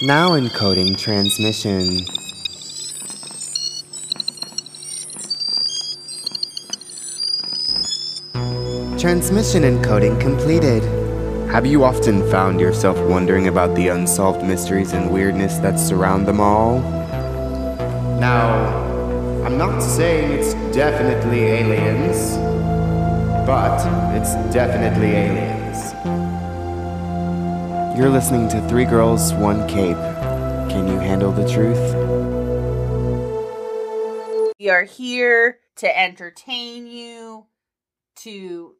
Now encoding transmission. Transmission encoding completed. Have you often found yourself wondering about the unsolved mysteries and weirdness that surround them all? Now, I'm not saying it's definitely aliens, but it's definitely aliens. You're listening to Three Girls, One Cape. Can you handle the truth? We are here to entertain you, to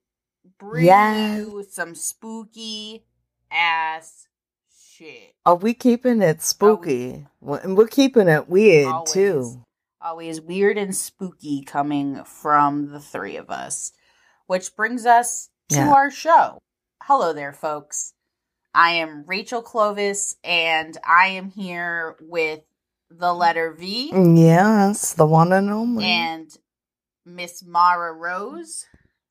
bring Yes. you some spooky ass shit. Are we keeping it spooky? Well, And we're keeping it weird Always. too. Always weird and spooky coming from the three of us. Which brings us to Yeah. our show. Hello there, folks. I am Rachel Clovis, and I am here with the letter V Yes, the one and only. and Miss Mara Rose.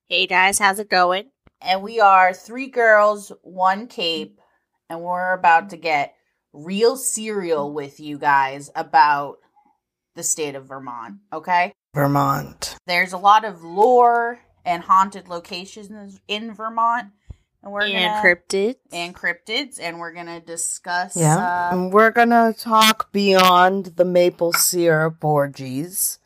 Hey guys, how's it going? and we are three girls, one cape, and we're about to get real serial with you guys about the state of Vermont. Okay, Vermont. there's a lot of lore and haunted locations in Vermont, and we're and gonna cryptids. and cryptids, and we're gonna discuss. Yeah. uh, and we're gonna talk beyond the maple syrup orgies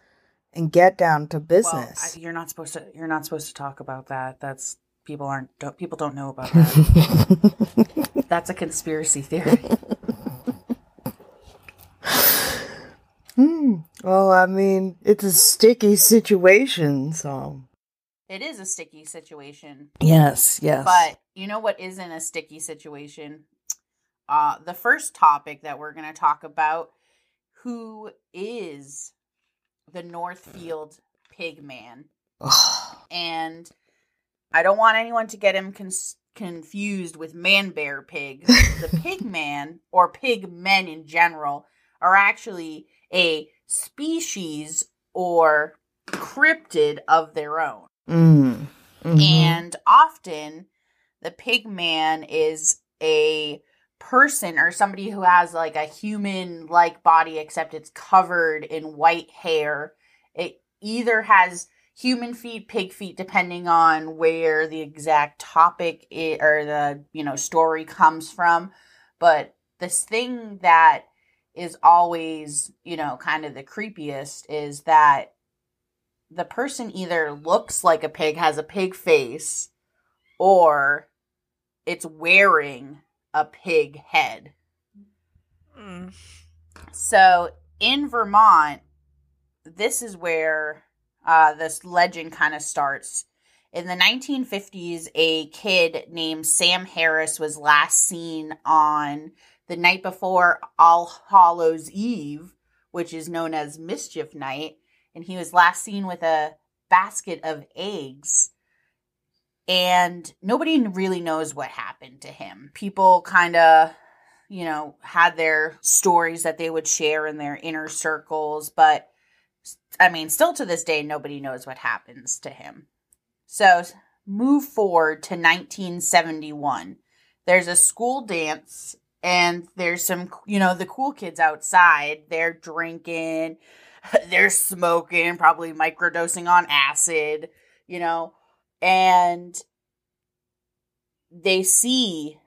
and get down to well, business. I- you're not supposed to. You're not supposed to talk about that. That's people aren't. Don't, people don't know about that. That's a conspiracy theory. Hmm. Well, I mean, it's a sticky situation, so. It is a sticky situation. Yes, yes. But you know what isn't a sticky situation? Uh the first topic that we're going to talk about who is the Northfield pig man. And I don't want anyone to get him cons- confused with man bear pig. the pig man or pig men in general are actually a species or cryptid of their own. Mm. Mhm. And often the pig man is a person or somebody who has like a human like body except it's covered in white hair. It either has human feet, pig feet depending on where the exact topic i or the, you know, story comes from, but this thing that is always, you know, kind of the creepiest is that the person either looks like a pig, has a pig face, or it's wearing a pig head. Mm. So in Vermont, this is where uh, this legend kind of starts. In the 1950s, a kid named Sam Harris was last seen on the night before All Hallows Eve, which is known as Mischief Night, and he was last seen with a basket of eggs. And nobody really knows what happened to him. People kind of you know, had their stories that they would share in their inner circles, but I mean, still to this day, nobody knows what happens to him. So, move forward to 1971. There's a school dance, and there's some, you know, the cool kids outside. They're drinking, they're smoking, probably microdosing on acid, you know, and they see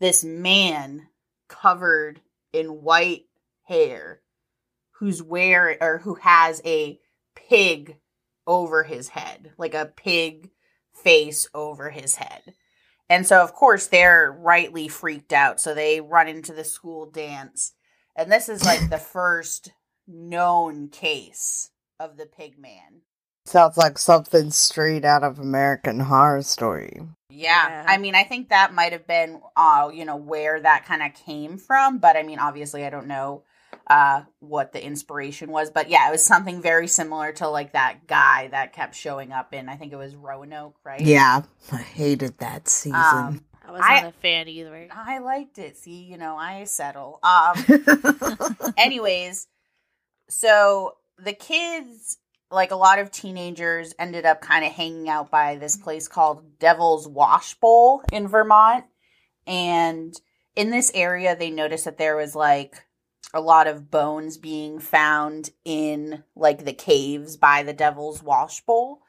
this man covered in white hair who's wearing or who has a pig over his head like a pig face over his head. And so of course they're rightly freaked out. So they run into the school dance. And this is like the first known case of the pig man Sounds like something straight out of American Horror Story. Yeah. Yeah. I mean, I think that might have been, uh, you know, where that kind of came from. But I mean, obviously, I don't know uh, what the inspiration was. But yeah, it was something very similar to like that guy that kept showing up in, I think it was Roanoke, right? Yeah, I hated that season. Um, I was not a fan either. I liked it. See, you know, I settle. Um, anyways, so the kids, like a lot of teenagers, ended up kind of hanging out by this place called Devil's Wash Bowl in Vermont. And in this area, they noticed that there was like a lot of bones being found in like the caves by the Devil's Wash Bowl.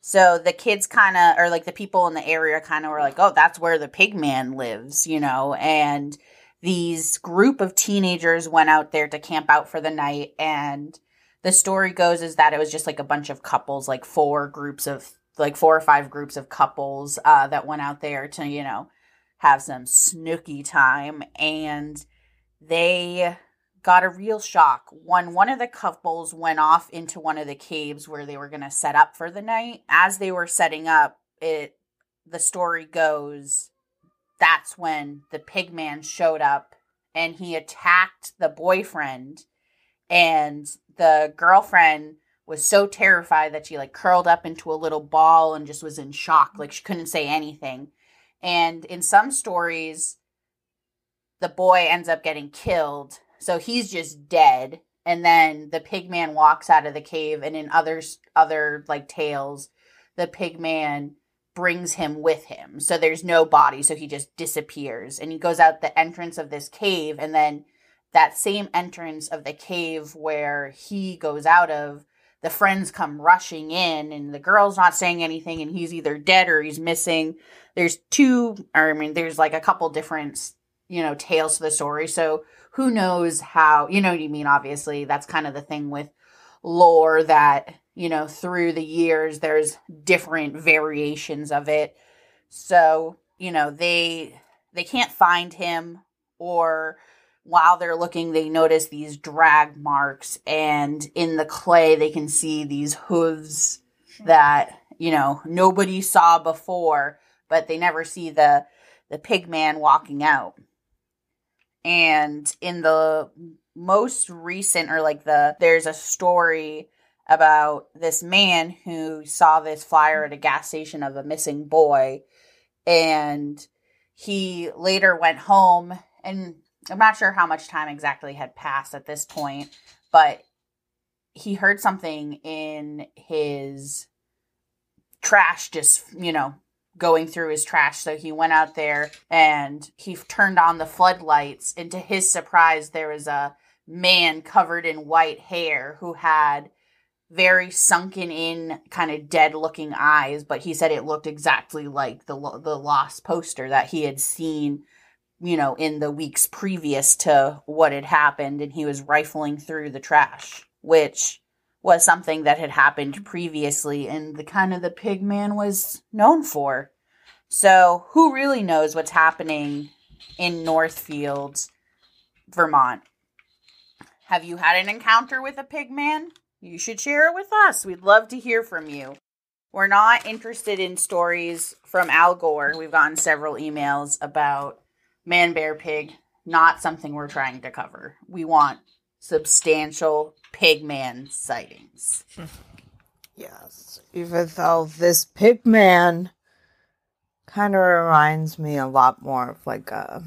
So the kids kind of, or like the people in the area kind of were like, oh, that's where the pig man lives, you know? And these group of teenagers went out there to camp out for the night. And the story goes is that it was just like a bunch of couples, like four groups of, like four or five groups of couples uh, that went out there to, you know, have some snooky time. And they got a real shock when one of the couples went off into one of the caves where they were going to set up for the night. As they were setting up, it the story goes that's when the pig man showed up and he attacked the boyfriend and the girlfriend was so terrified that she like curled up into a little ball and just was in shock like she couldn't say anything and in some stories the boy ends up getting killed so he's just dead. And then the pig man walks out of the cave, and in others other like tales, the pig man brings him with him. So there's no body, so he just disappears. And he goes out the entrance of this cave, and then that same entrance of the cave where he goes out of, the friends come rushing in, and the girl's not saying anything, and he's either dead or he's missing. There's two, or I mean, there's like a couple different, you know, tales to the story. So who knows how, you know what you mean, obviously. That's kind of the thing with lore that, you know, through the years, there's different variations of it. So, you know, they they can't find him or while they're looking they notice these drag marks and in the clay they can see these hooves hmm. that you know nobody saw before but they never see the the pig man walking out. And in the most recent or like the there's a story about this man who saw this flyer at a gas station of a missing boy and he later went home and I'm not sure how much time exactly had passed at this point but he heard something in his trash just you know going through his trash. So he went out there and he turned on the floodlights. And to his surprise, there was a man covered in white hair who had very sunken in kind of dead looking eyes but he said it looked exactly like the the lost poster that he had seen you know in the weeks previous to what had happened and he was rifling through the trash which was something that had happened previously and the kind of the pig man was known for. So, who really knows what's happening in Northfield, Vermont? Have you had an encounter with a pig man? You should share it with us. We'd love to hear from you. We're not interested in stories from Al Gore. We've gotten several emails about man, bear, pig. Not something we're trying to cover. We want substantial pigman sightings. Yes, even though this pigman kind of reminds me a lot more of like a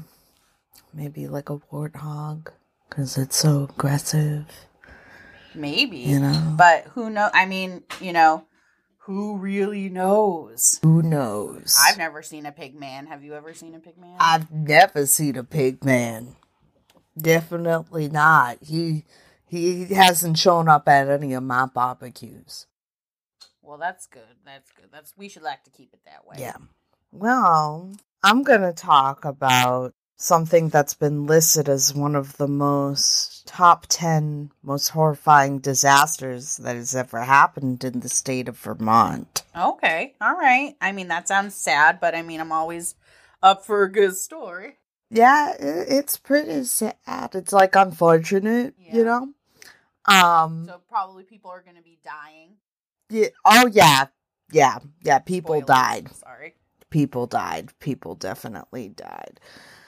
maybe like a warthog because it's so aggressive. Maybe, You know. but who know? I mean, you know, who really knows? Who knows? I've never seen a pig man. Have you ever seen a pig man? I've never seen a pigman. Definitely not. He he hasn't shown up at any of my barbecues. well, that's good. That's good. That's we should like to keep it that way. Yeah. Well, I'm going to talk about something that's been listed as one of the most top 10 most horrifying disasters that has ever happened in the state of Vermont. Okay. All right. I mean, that sounds sad, but I mean, I'm always up for a good story. Yeah, it's pretty sad. It's like unfortunate, Yeah. you know? Um So probably people are going to be dying. yeah, oh yeah. Yeah. Yeah, people Spoilers. died. Sorry. people died. People definitely died.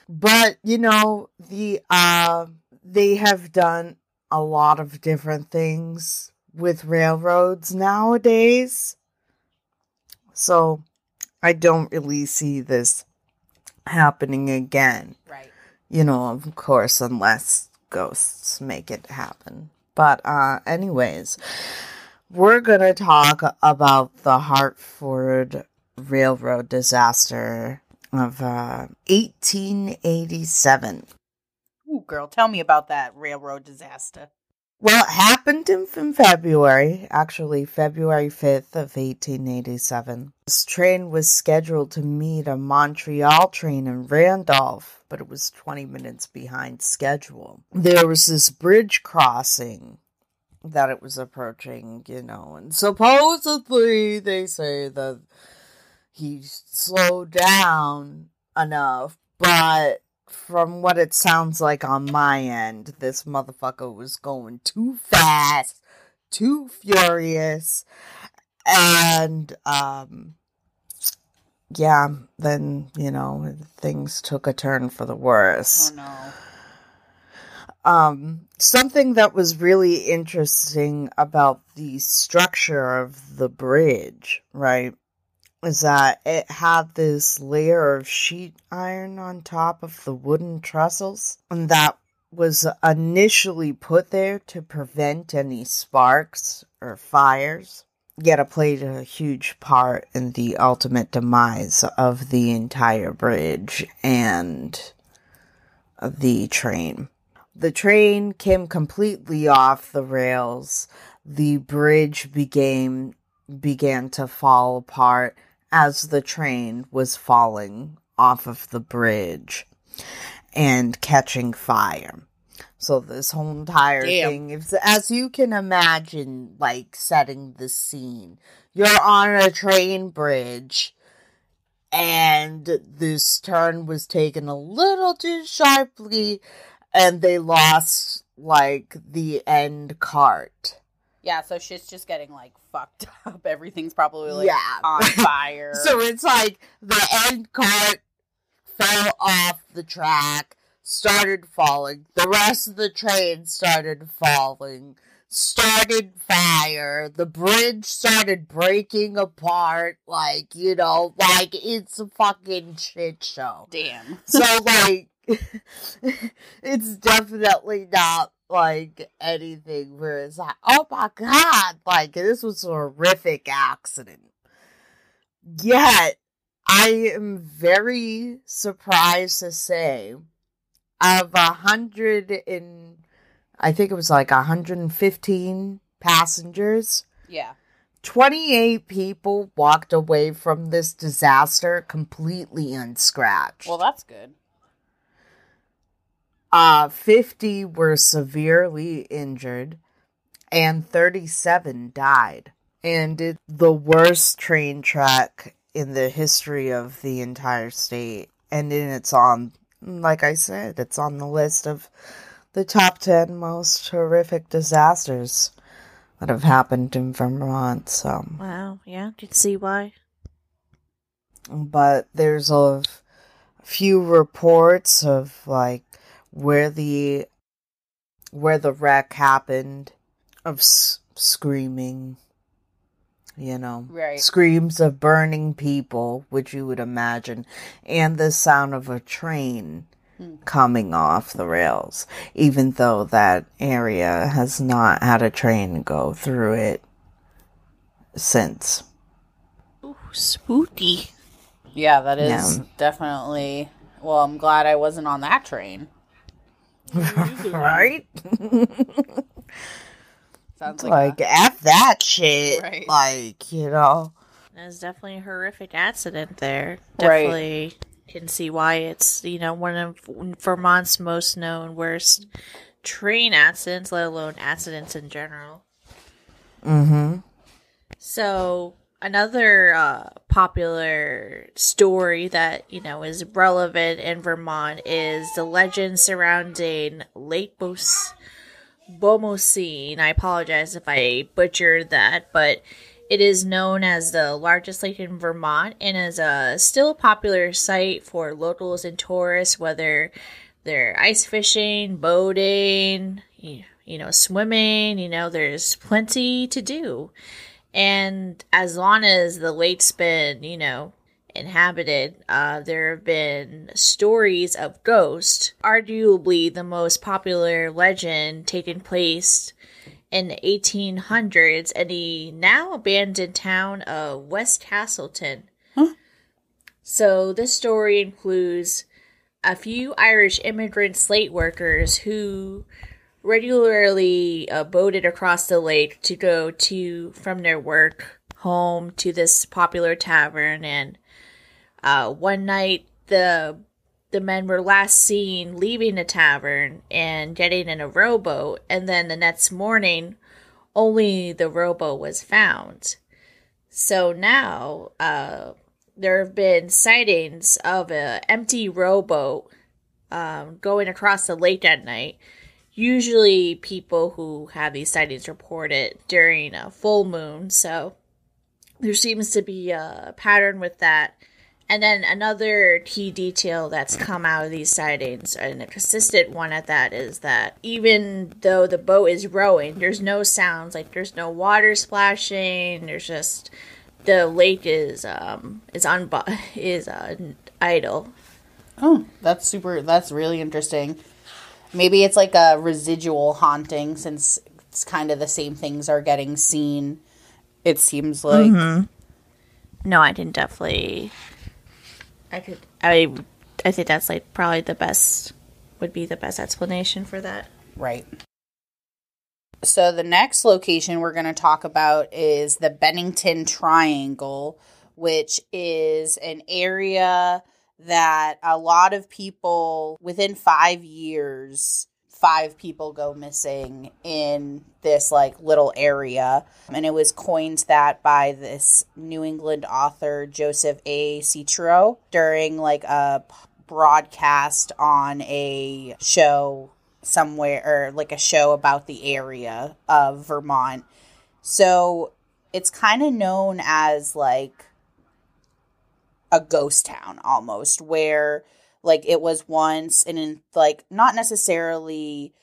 But, you know, the uh they have done a lot of different things with railroads nowadays. So, I don't really see this happening again. Right. You know, of course, unless ghosts make it happen. But uh anyways, we're going to talk about the Hartford Railroad disaster of uh, 1887. Ooh, girl, tell me about that railroad disaster. Well, it happened in, in February, actually, February 5th of 1887. This train was scheduled to meet a Montreal train in Randolph, but it was 20 minutes behind schedule. There was this bridge crossing that it was approaching, you know, and supposedly they say that he slowed down enough, but from what it sounds like on my end, this motherfucker was going too fast, too furious, and um yeah, then, you know, things took a turn for the worse. Oh no. Um, something that was really interesting about the structure of the bridge, right, is that it had this layer of sheet iron on top of the wooden trestles, and that was initially put there to prevent any sparks or fires. Yet it played a huge part in the ultimate demise of the entire bridge and the train. The train came completely off the rails. The bridge began began to fall apart as the train was falling off of the bridge and catching fire. So this whole entire Damn. thing, is, as you can imagine, like setting the scene, you're on a train bridge, and this turn was taken a little too sharply, and they lost like the end cart. Yeah, so shit's just getting like fucked up. Everything's probably like Yeah. on fire. So it's like the end cart fell off the track, started falling. The rest of the train started falling, started fire. The bridge started breaking apart. Like, you know, like it's a fucking shit show. Damn. So, like, it's definitely not like anything where it's like, oh my god, like this was a horrific accident. Yet, I am very surprised to say, of a hundred and I think it was like 115 passengers, Yeah. 28 people walked away from this disaster completely unscratched. Well, that's good. Uh, 50 were severely injured and 37 died. And it's the worst train track in the history of the entire state. And then it's on, like I said, it's on the list of the top 10 most horrific disasters that have happened in Vermont. So, Wow, yeah, can see why. but there's a few reports of like where the where the wreck happened of s- screaming you know Right. screams of burning people which you would imagine and the sound of a train Hmm. coming off the rails even though that area has not had a train go through it since Ooh, spooky. Yeah, that is Yeah. definitely. Well, I'm glad I wasn't on that train. right Sounds like like, f that shit Right. like you know That's definitely a horrific accident there. Right. Definitely can see why it's, you know, one of Vermont's most known worst train accidents, let alone accidents in general. mm-hmm So, another uh, popular story that, you know, is relevant in Vermont is the legend surrounding Lake Bos- Bomoseen. I apologize if I butchered that, but it is known as the largest lake in Vermont and is a still popular site for locals and tourists, whether they're ice fishing, boating, you know, swimming, you know, there's plenty to do. And as long as the lake's been, you know, inhabited, uh, there have been stories of ghosts. Arguably, the most popular legend taking place in the 1800s in the now abandoned town of West Castleton. Huh? So this story includes a few Irish immigrant slate workers who regularly uh, boated across the lake to go to from their work home to this popular tavern. And uh, one night the the men were last seen leaving the tavern and getting in a rowboat. And then the next morning only the rowboat was found. So now uh, there have been sightings of an empty rowboat um, going across the lake at night usually people who have these sightings report it during a full moon so there seems to be a pattern with that and then another key detail that's come out of these sightings and a consistent one at that is that even though the boat is rowing there's no sounds like there's no water splashing there's just the lake is um is on is uh, idle Oh, that's super. That's really interesting. Maybe it's like a residual haunting since it's kind of the same things are getting seen. It seems like. Mm-hmm. no i can definitely i could i i think that's like probably the best would be the best explanation for that Right. So the next location we're going to talk about is the Bennington Triangle, which is an area that a lot of people within 5 years five people go missing in this like little area and it was coined that by this New England author Joseph A. Citro during like a broadcast on a show somewhere or like a show about the area of Vermont. So it's kind of known as like a ghost town almost where like it was once and in like not necessarily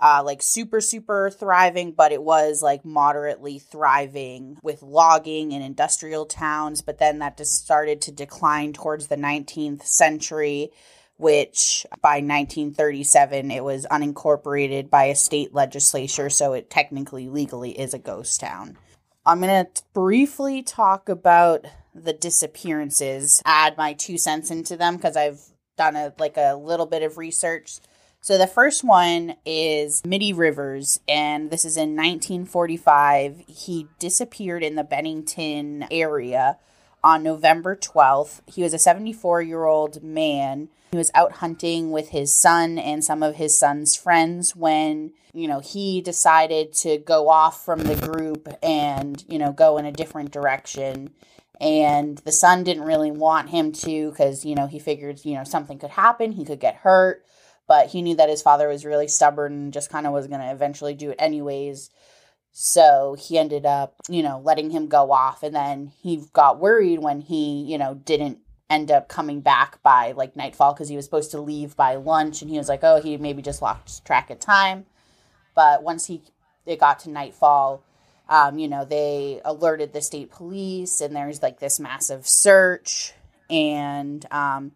uh like super super thriving but it was like moderately thriving with logging and industrial towns but then that just started to decline towards the 19th century which by 1937 it was unincorporated by a state legislature so it technically legally is a ghost town. I'm going to briefly talk about the disappearances add my two cents into them because i've done a like a little bit of research so the first one is Middie Rivers, and this is in 1945. He disappeared in the Bennington area on November 12th. He was a 74 year old man. He was out hunting with his son and some of his son's friends when, you know, he decided to go off from the group and, you know, go in a different direction. And the son didn't really want him to because, you know, he figured, you know, something could happen. He could get hurt but he knew that his father was really stubborn and just kind of was going to eventually do it anyways. So he ended up, you know, letting him go off. And then he got worried when he, you know, didn't end up coming back by like nightfall because he was supposed to leave by lunch. And he was like, oh, he maybe just lost track of time. But once he it got to nightfall, um, you know, they alerted the state police and there's like this massive search. And, um,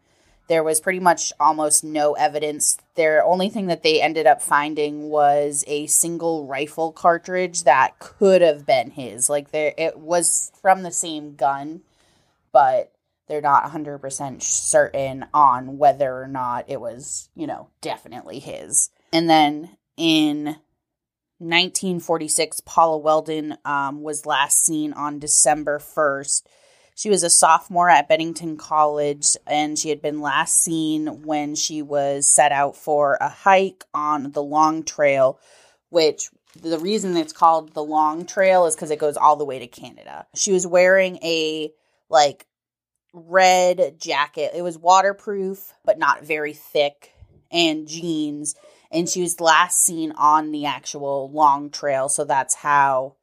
there was pretty much almost no evidence. Their only thing that they ended up finding was a single rifle cartridge that could have been his. Like there it was from the same gun, but they're not 100% certain on whether or not it was, you know, definitely his. And then in 1946, Paula Welden um, was last seen on December 1st. She was a sophomore at Bennington College, and she had been last seen when she was set out for a hike on the Long Trail, which the reason it's called the Long Trail is because it goes all the way to Canada. She was wearing a like red jacket. It was waterproof, but not very thick, and jeans. And she was last seen on the actual Long Trail, so that's how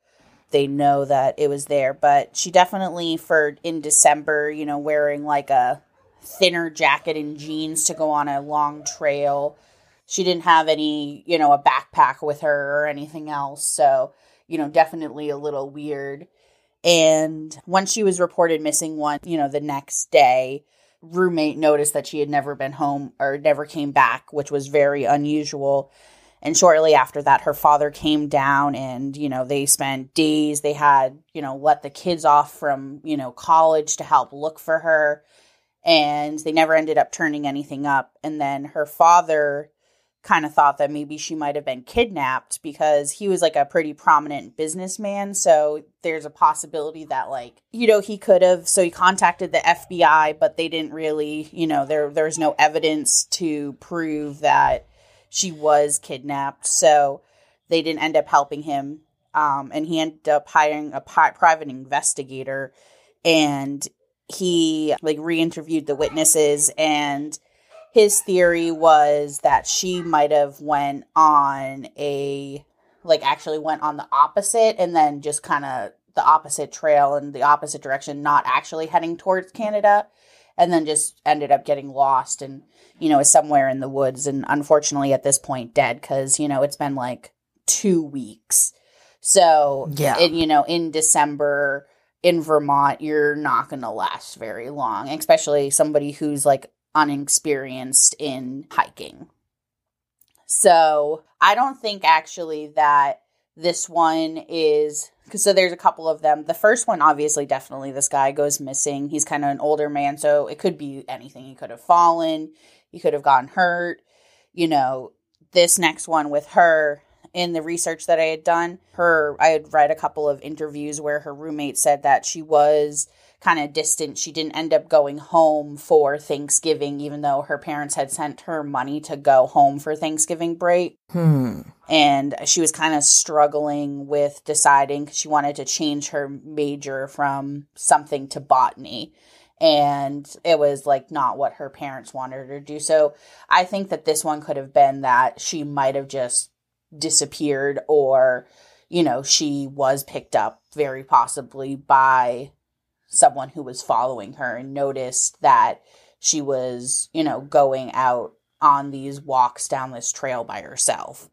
they know that it was there. But she definitely, for in December, you know, wearing like a thinner jacket and jeans to go on a long trail. She didn't have any, you know, a backpack with her or anything else. So, you know, definitely a little weird. And once she was reported missing one, you know, the next day, roommate noticed that she had never been home or never came back, which was very unusual. And shortly after that, her father came down and, you know, they spent days. They had, you know, let the kids off from, you know, college to help look for her. and they never ended up turning anything up. And then her father kind of thought that maybe she might have been kidnapped because he was like a pretty prominent businessman. So there's a possibility that like, you know, he could have so he contacted the FBI, but they didn't really, you know, there there's no evidence to prove that she was kidnapped. So they didn't end up helping him. Um, and he ended up hiring a pi- private investigator and he like re-interviewed the witnesses and his theory was that she might have went on a like actually went on the opposite and then just kind of the opposite trail and the opposite direction not actually heading towards canada and then just ended up getting lost and you know is somewhere in the woods and unfortunately at this point dead because you know it's been like two weeks so Yeah. it, you know in december in vermont you're not going to last very long especially somebody who's like unexperienced in hiking. So I don't think actually that this one is so there's a couple of them. The first one, obviously, definitely this guy goes missing. He's kind of an older man, so it could be anything. He could have fallen, he could have gotten hurt. You know, this next one with her in the research that I had done, her I had read a couple of interviews where her roommate said that she was kind of distant. She didn't end up going home for Thanksgiving, even though her parents had sent her money to go home for Thanksgiving break. Hmm. And she was kind of struggling with deciding she wanted to change her major from something to botany. And it was like not what her parents wanted her to do. So I think that this one could have been that she might have just disappeared or, you know, she was picked up very possibly by someone who was following her and noticed that she was, you know, going out on these walks down this trail by herself.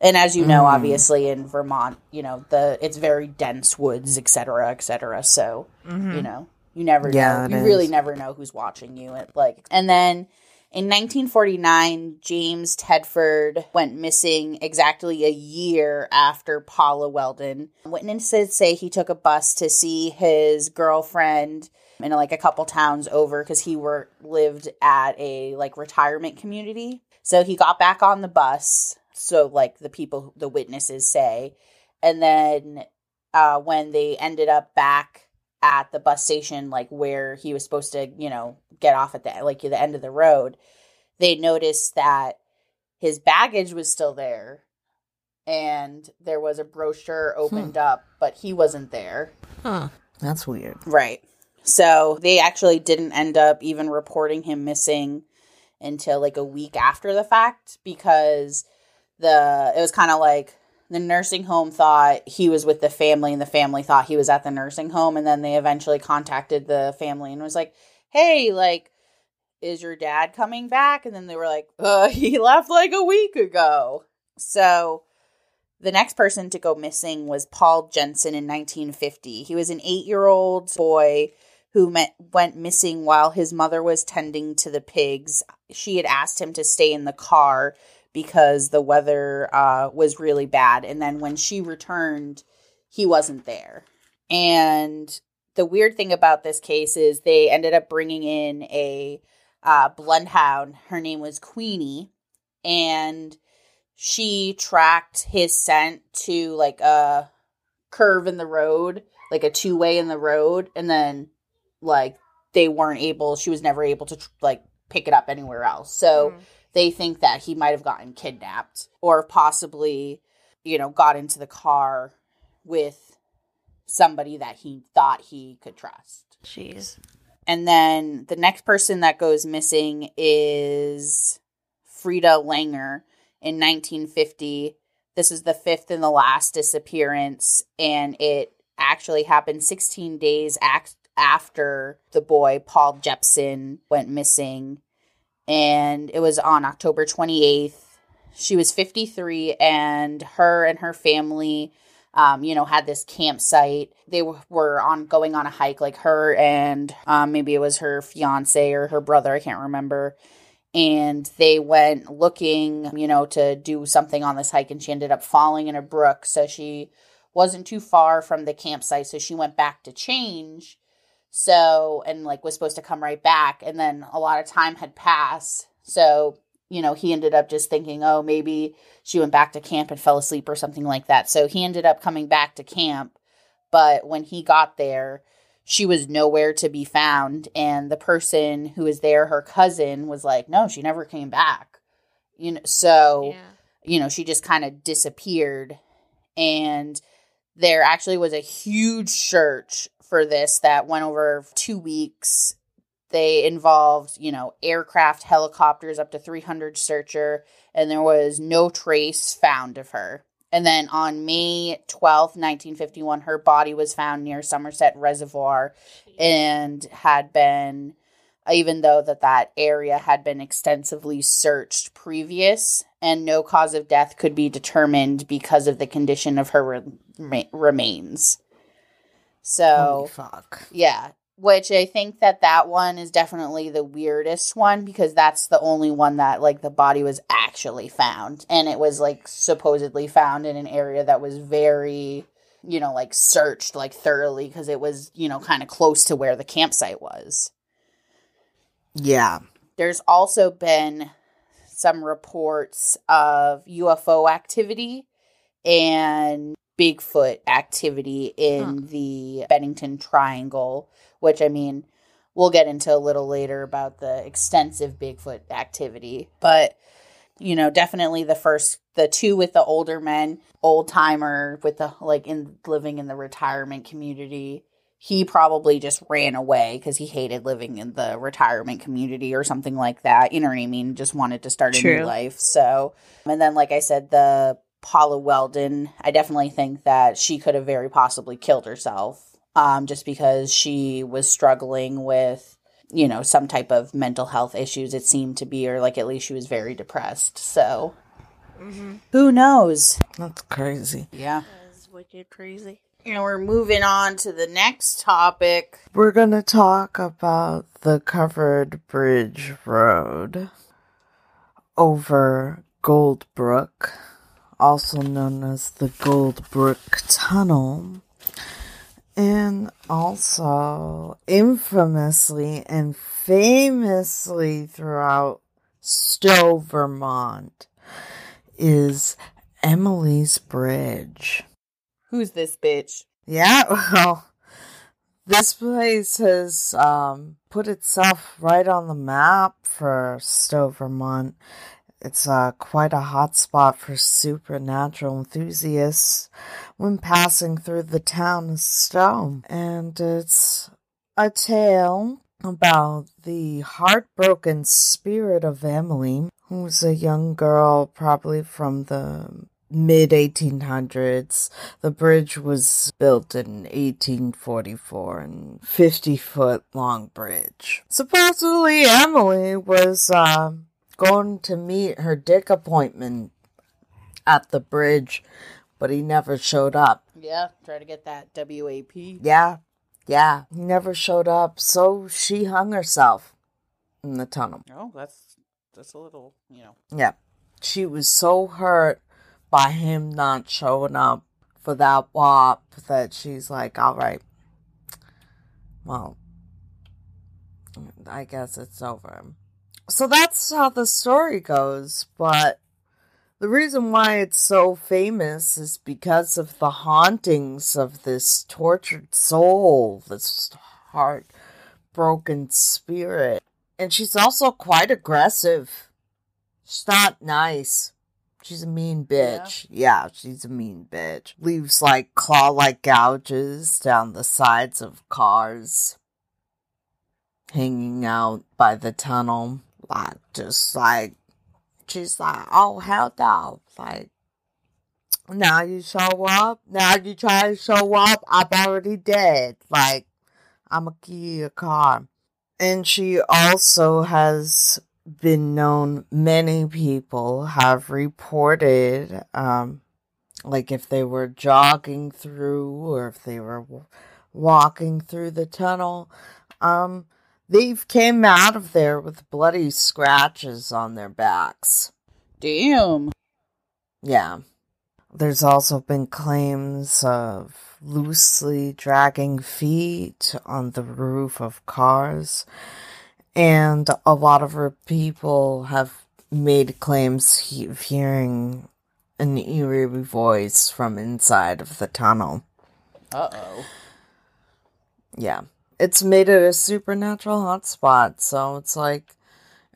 And as you know, Mm. obviously in Vermont, you know, the it's very dense woods, et cetera, et cetera. So, you know, you never Yeah, know. You really never know who's watching you. It, like and then in 1949, James Tedford went missing exactly a year after Paula Welden. Witnesses say he took a bus to see his girlfriend in like a couple towns over because he were lived at a like retirement community. So he got back on the bus. So like the people, the witnesses say, and then uh, when they ended up back at the bus station, like where he was supposed to, you know, get off at the like the end of the road, they noticed that his baggage was still there, and there was a brochure hmm. opened up, but he wasn't there. Huh. That's weird. Right. So they actually didn't end up even reporting him missing until like a week after the fact because the it was kind of like the nursing home thought he was with the family and the family thought he was at the nursing home and then they eventually contacted the family and was like, "Hey, like is your dad coming back?" And then they were like, "Uh, he left like a week ago." So the next person to go missing was Paul Jepson in 1950. He was an eight year old boy who met, went missing while his mother was tending to the pigs. She had asked him to stay in the car because the weather uh, was really bad. And then when she returned, he wasn't there. And the weird thing about this case is they ended up bringing in a uh, bloodhound. Her name was Queenie. And she tracked his scent to like a curve in the road, like a two way in the road, and then like they weren't able. She was never able to like pick it up anywhere else. So they think that he might have gotten kidnapped or possibly, you know, got into the car with somebody that he thought he could trust. Jeez. And then the next person that goes missing is Frieda Langer in 1950. This is the fifth and the last disappearance, and it actually happened 16 days after the boy Paul Jepson went missing. And it was on October 28th. She was 53, and her and her family um, you know, had this campsite. They were on going on a hike, like her and um, maybe it was her fiance or her brother. I can't remember. And they went looking, you know, to do something on this hike, and she ended up falling in a brook. So she wasn't too far from the campsite. So she went back to change. So, and like was supposed to come right back. And then a lot of time had passed. So, you know, he ended up just thinking, oh, maybe she went back to camp and fell asleep or something like that. So he ended up coming back to camp. But when he got there, she was nowhere to be found. And the person who was there, her cousin, was like, no, she never came back. You know, so, Yeah. you know, she just kind of disappeared. And there actually was a huge search for this that went over two weeks. They involved, you know, aircraft, helicopters, up to 300 searcher, and there was no trace found of her. And then on May 12th, 1951, her body was found near Somerset Reservoir and had been even though that that area had been extensively searched previous and no cause of death could be determined because of the condition of her re- remains so Holy fuck. yeah which i think that that one is definitely the weirdest one because that's the only one that like the body was actually found and it was like supposedly found in an area that was very you know like searched like thoroughly because it was you know kind of close to where the campsite was Yeah. there's also been some reports of UFO activity and Bigfoot activity in the Bennington Triangle, which I mean, we'll get into a little later about the extensive Bigfoot activity. But, you know, definitely the first, the two with the older men, old timer with the like in living in the retirement community he probably just ran away because he hated living in the retirement community or something like that. You know what I mean? Just wanted to start a new life. So, and then, like I said, the Paula Welden, I definitely think that she could have very possibly killed herself um, just because she was struggling with, you know, some type of mental health issues, it seemed to be, or like at least she was very depressed. So, who knows? That's crazy. Yeah. That's wicked crazy. You know, we're moving on to the next topic. We're going to talk about the covered bridge road over Goldbrook, also known as the Gold Goldbrook Tunnel, and also infamously and famously throughout Stowe, Vermont, is Emily's Bridge. Who's this bitch? Yeah, well, this place has um, put itself right on the map for Stowe, Vermont. It's uh, quite a hot spot for supernatural enthusiasts when passing through the town of Stowe. And it's a tale about the heartbroken spirit of Emily, who's a young girl, probably from the mid 1800s. The bridge was built in 1844 and 50 foot long bridge. Supposedly, Emily was uh, going to meet her dick appointment at the bridge, but he never showed up. Yeah, try to get that WAP. Yeah, yeah, he never showed up, so she hung herself in the tunnel. Oh, that's that's a little, you know. Yeah. She was so hurt by him not showing up for that WAP that she's like, all right, well, I guess it's over. So that's how the story goes, but the reason why it's so famous is because of the hauntings of this tortured soul, this heartbroken spirit. And she's also quite aggressive. She's not nice. She's a mean bitch. Yeah, she's a mean bitch. Leaves like claw like gouges down the sides of cars. Hanging out by the tunnel. Like, just like, she's like, oh, hell no. Like, now you show up. Now you try to show up. I'm already dead. Like, I'm give you a car. And she also has been known, many people have reported, um, like if they were jogging through or if they were walking through the tunnel, um, they've came out of there with bloody scratches on their backs. Damn. Yeah. There's also been claims of loosely dragging feet on the roof of cars. And a lot of people have made claims of hearing an eerie voice from inside of the tunnel. Uh oh. Yeah. It's made it a supernatural hotspot, so it's like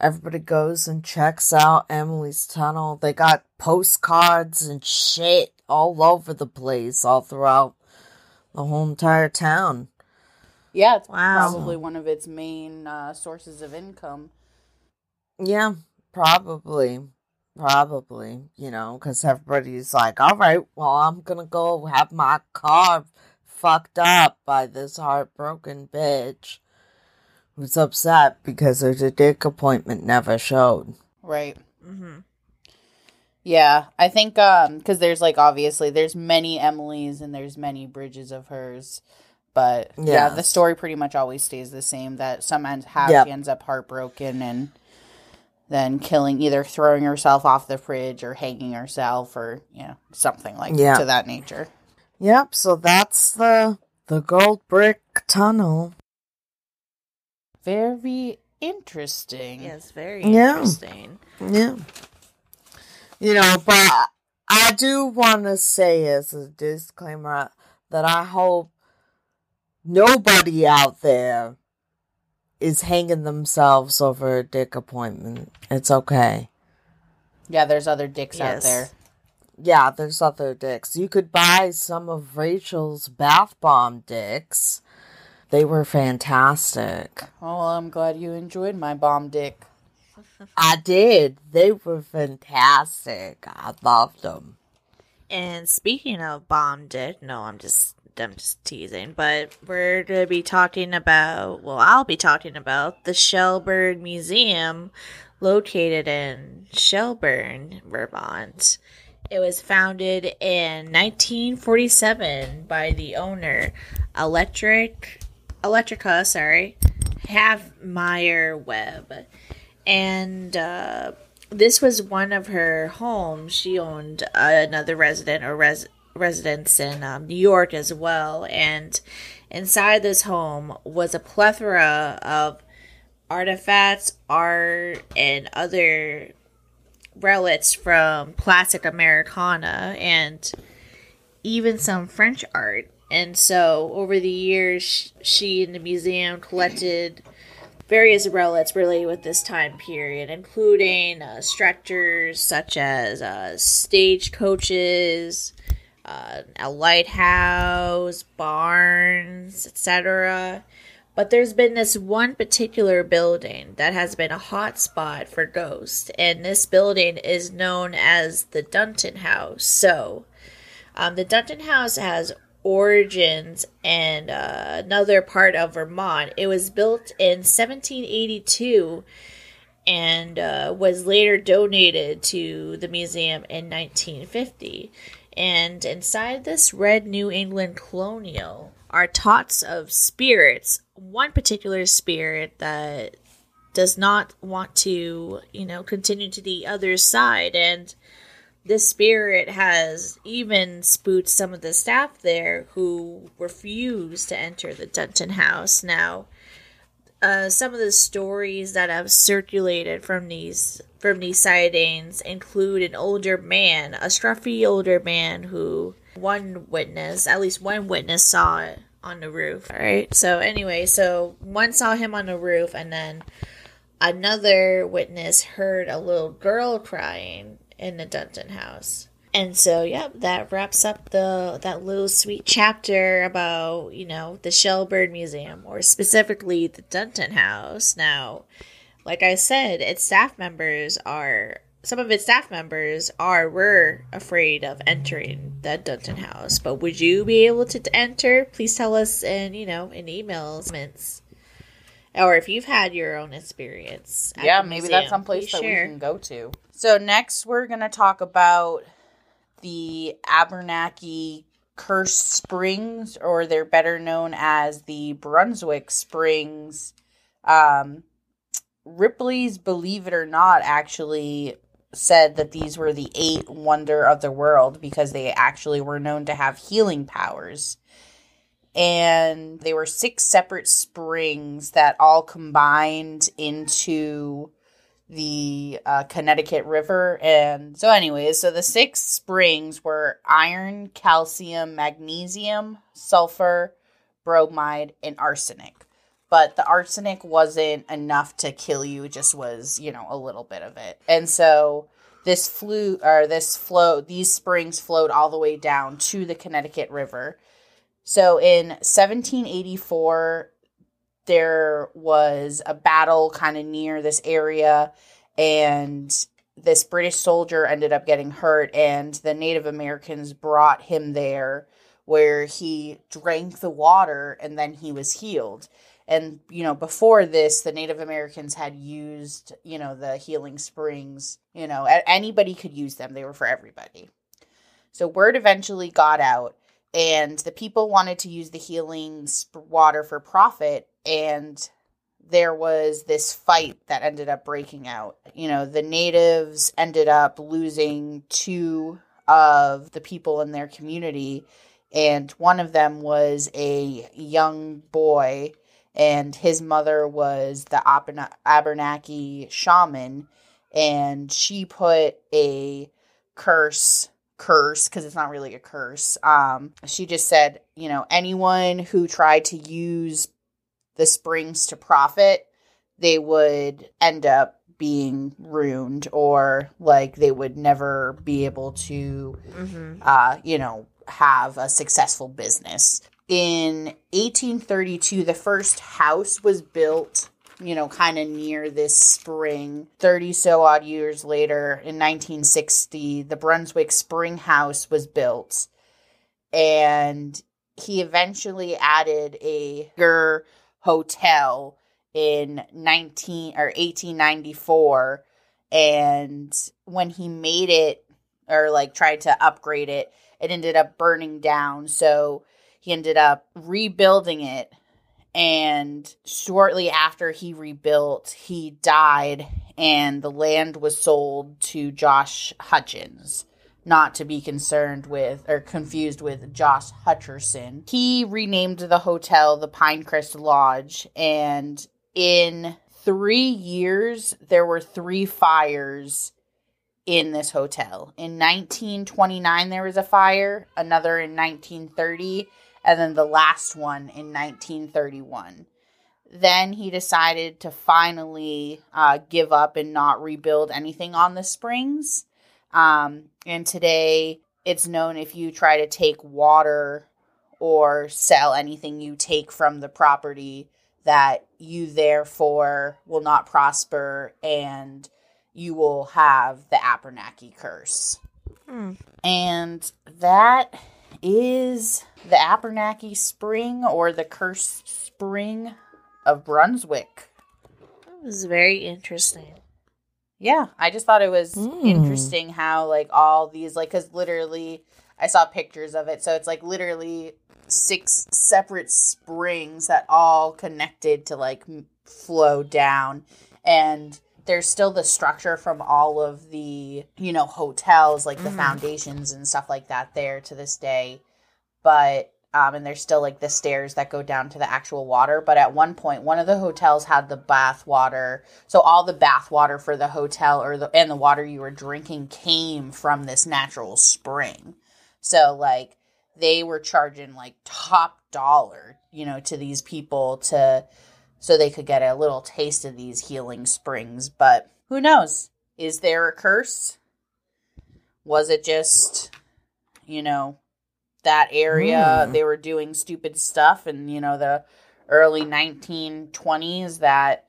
everybody goes and checks out Emily's tunnel. They got postcards and shit all over the place, all throughout the whole entire town. Yeah, it's Wow. probably one of its main uh, sources of income. Yeah, probably. Probably, you know, because everybody's like, all right, well, I'm gonna go have my car fucked up by this heartbroken bitch who's upset because her dick appointment never showed. Right. Mm-hmm. Yeah, I think um because there's like obviously there's many Emily's and there's many Bridges of hers, but yeah, the story pretty much always stays the same. That some ends how Yep. she ends up heartbroken and then killing, either throwing herself off the fridge or hanging herself or you know something like Yeah. to that nature. Yep, so that's the the Gold Brook tunnel. Very interesting. Yes, very Yeah. interesting. Yeah. You know, but I do want to say as a disclaimer that I hope nobody out there is hanging themselves over a dick appointment. It's okay. Yeah, there's other dicks out there. Yeah, there's other dicks. You could buy some of Rachel's bath bomb dicks. They were fantastic. Oh, well, I'm glad you enjoyed my bomb dick. I did. They were fantastic. I loved them. And speaking of bomb dick, no, I'm just I'm just teasing, but we're gonna be talking about well, I'll be talking about the Shelburne Museum located in Shelburne, Vermont. It was founded in 1947 by the owner, Electric Electrica, sorry, Havemeyer Webb. And uh, this was one of her homes. She owned another resident or res- residence in um, New York as well. And inside this home was a plethora of artifacts, art, and other relics from classic Americana and even some French art. And so over the years, she and the museum collected various relics related with this time period, including uh, structures such as uh, stagecoaches, uh, a lighthouse, barns, etc. But there's been this one particular building that has been a hot spot for ghosts, and this building is known as the Dunton House. So, um, the Dunton House has origins in uh, another part of Vermont. It was built in 1782 and uh, was later donated to the museum in 1950. And inside this red New England colonial are tots of spirits. One particular spirit that does not want to, you know, continue to the other side. And this spirit has even spooked some of the staff there who refuse to enter the Dunton house. Now, uh, some of the stories that have circulated from these from these sightings include an older man, a scruffy older man who one witness, at least one witness saw it on the roof. All right. So anyway, so one saw him on the roof, and then another witness heard a little girl crying in the Dunton house. And so, yep, that wraps up the that little sweet chapter about you know the Shelburne Museum, or specifically the Dunton House. Now, like I said, its staff members are some of its staff members are were afraid of entering the Dunton House. But would you be able to enter? Please tell us in you know in emails, comments, or if you've had your own experience. at yeah, maybe museum, that's some place that share. we can go to. So next, we're gonna talk about the Abernathy Cursed Springs, or they're better known as the Brunswick Springs. Um, Ripley's Believe It or Not actually said that these were the eight wonder of the world because they actually were known to have healing powers. And they were six separate springs that all combined into the uh, Connecticut River. And so, anyways, so the six springs were iron, calcium, magnesium, sulfur, bromide, and arsenic. But the arsenic wasn't enough to kill you, it just was, you know, a little bit of it. And so this flew or this flow these springs flowed all the way down to the Connecticut River. So in 1784 there was a battle kind of near this area and this British soldier ended up getting hurt and the Native Americans brought him there where he drank the water and then he was healed. And you know, before this, the Native Americans had used, you know, the healing springs, you know, anybody could use them. They were for everybody. So word eventually got out and the people wanted to use the healing water for profit and there was this fight that ended up breaking out. You know, the natives ended up losing two of the people in their community, and one of them was a young boy, and his mother was the Abenaki shaman, and she put a curse curse because it's not really a curse um she just said you know anyone who tried to use the springs to profit, they would end up being ruined or like they would never be able to mm-hmm. uh you know have a successful business in 1832 the first house was built you know kind of near this spring. 30 so odd years later in 1960 the brunswick spring house was built. And he eventually added a bigger hotel in 19 or 1894 and when he made it or like tried to upgrade it it ended up burning down. So he ended up rebuilding it and shortly after he rebuilt he died and the land was sold to Josh Hutchins not to be concerned with or confused with Josh Hutcherson. He renamed the hotel the Pinecrest Lodge, and in three years, there were three fires in this hotel. In 1929, there was a fire, another in 1930, and then the last one in 1931. Then he decided to finally uh, give up and not rebuild anything on the springs um, and today it's known if you try to take water or sell anything you take from the property that you therefore will not prosper and you will have the Abernathy curse. Hmm. And that is the Abernathy Spring or the Cursed Spring of Brunswick. That was very interesting. Yeah, I just thought it was mm. interesting how like all these like cuz literally I saw pictures of it. So it's like literally six separate springs that all connected to like flow down and there's still the structure from all of the, you know, hotels like the mm. foundations and stuff like that there to this day. But um, and there's still like the stairs that go down to the actual water. But at one point, one of the hotels had the bath water, so all the bath water for the hotel or the and the water you were drinking came from this natural spring. So like they were charging like top dollar, you know, to these people to so they could get a little taste of these healing springs. But who knows? Is there a curse? Was it just, you know, that area mm. they were doing stupid stuff and you know the early 1920s that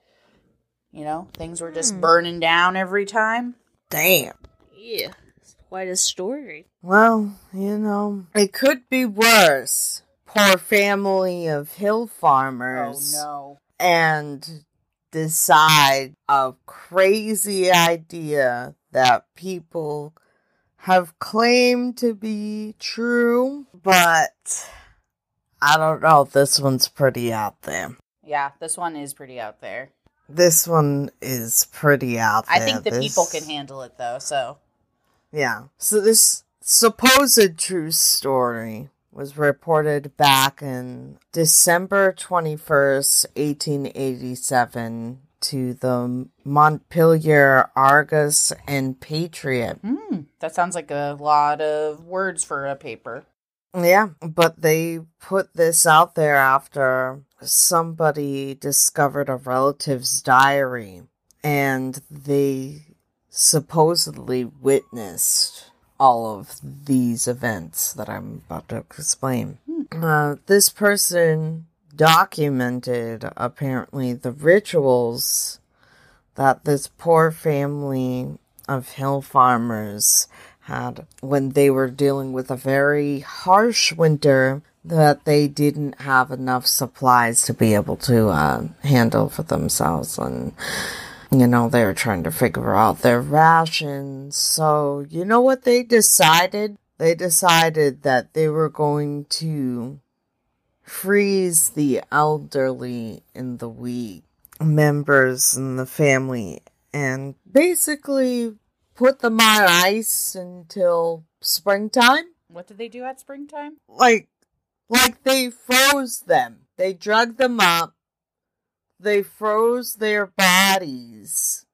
you know things were just mm. burning down every time. Damn. Yeah it's quite a story. Well you know it could be worse. Poor family of hill farmers oh no. and decide a crazy idea that people have claimed to be true, but I don't know. This one's pretty out there. Yeah, this one is pretty out there. This one is pretty out there. I think the This- people can handle it though. So Yeah. So this supposed true story was reported back in December 21st, 1887 to the Montpelier Argus and Patriot. hmm, that sounds like a lot of words for a paper. Yeah, but they put this out there after somebody discovered a relative's diary and they supposedly witnessed all of these events that I'm about to explain. Uh, this person documented apparently the rituals that this poor family of hill farmers had when they were dealing with a very harsh winter that they didn't have enough supplies to be able to uh, handle for themselves. And you know they were trying to figure out their rations. So you know what they decided? They decided that they were going to freeze the elderly and the weak members in the family and basically put them on ice until springtime. What did they do at springtime? like like they froze them. They drug them up. They froze their bodies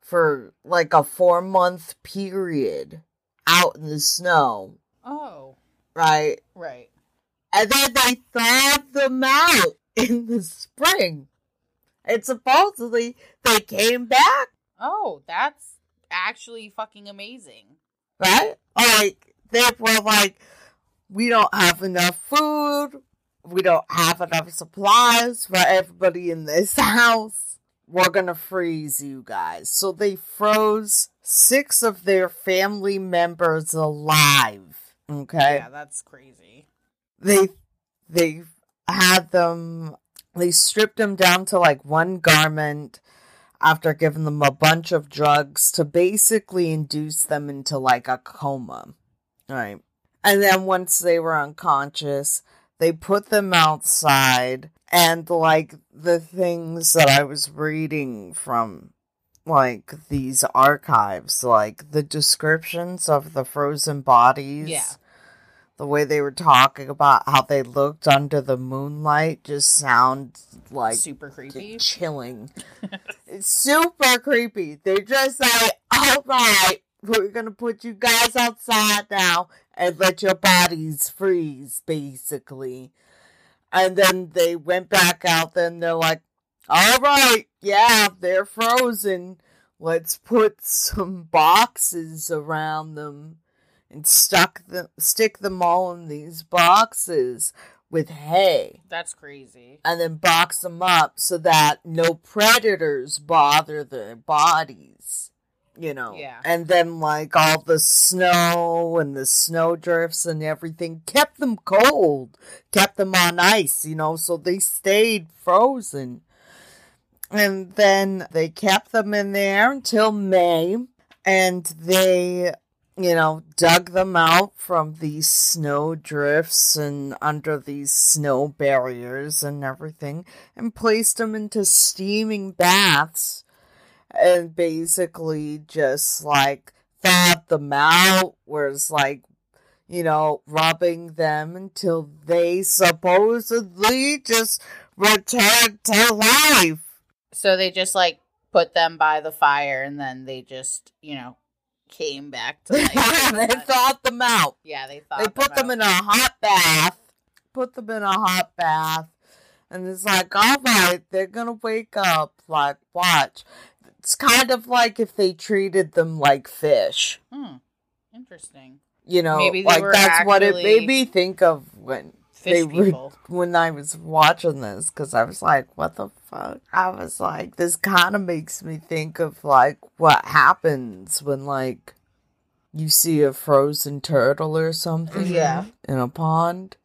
for like a four month period out in the snow. Oh, right? Right. And then they thawed them out in the spring and supposedly they came back Oh, that's actually fucking amazing. right? Like they were like, we don't have enough food, we don't have enough supplies for everybody in this house. We're gonna freeze you guys. So they froze six of their family members alive. Okay, Yeah, that's crazy. They they had them. They stripped them down to like one garment after giving them a bunch of drugs to basically induce them into like a coma. Right. And then once they were unconscious, they put them outside and like the things that I was reading from like these archives, like the descriptions of the frozen bodies. Yeah. The way they were talking about how they looked under the moonlight just sounds like Super creepy. chilling. it's super creepy. They're just like, all right, we're gonna put you guys outside now and let your bodies freeze, basically. And then they went back out. Then they're like, all right, yeah, they're frozen. Let's put some boxes around them and stuck them, stick them all in these boxes with hay That's crazy. and then box them up so that no predators bother their bodies. You know, Yeah. and then like all the snow and the snow drifts and everything kept them cold, kept them on ice, you know, so they stayed frozen. And then they kept them in there until May, and they you know, dug them out from these snow drifts and under these snow barriers and everything, and placed them into steaming baths, and basically just like thawed them out, was like, you know, rubbing them until they supposedly just returned to life. So they just like put them by the fire and then they just, you know, came back to life. they thought them out. yeah, they thought they put them in a hot bath, put them in a hot bath, and it's like, all right, they're gonna wake up. Like, watch. It's kind of like if they treated them like fish. Hmm. Interesting. You know, Maybe like that's what it actually made me think of when Fish they were when I was watching this because I was like, what the fuck? I was like, this kind of makes me think of like what happens when like you see a frozen turtle or something Yeah. in a pond.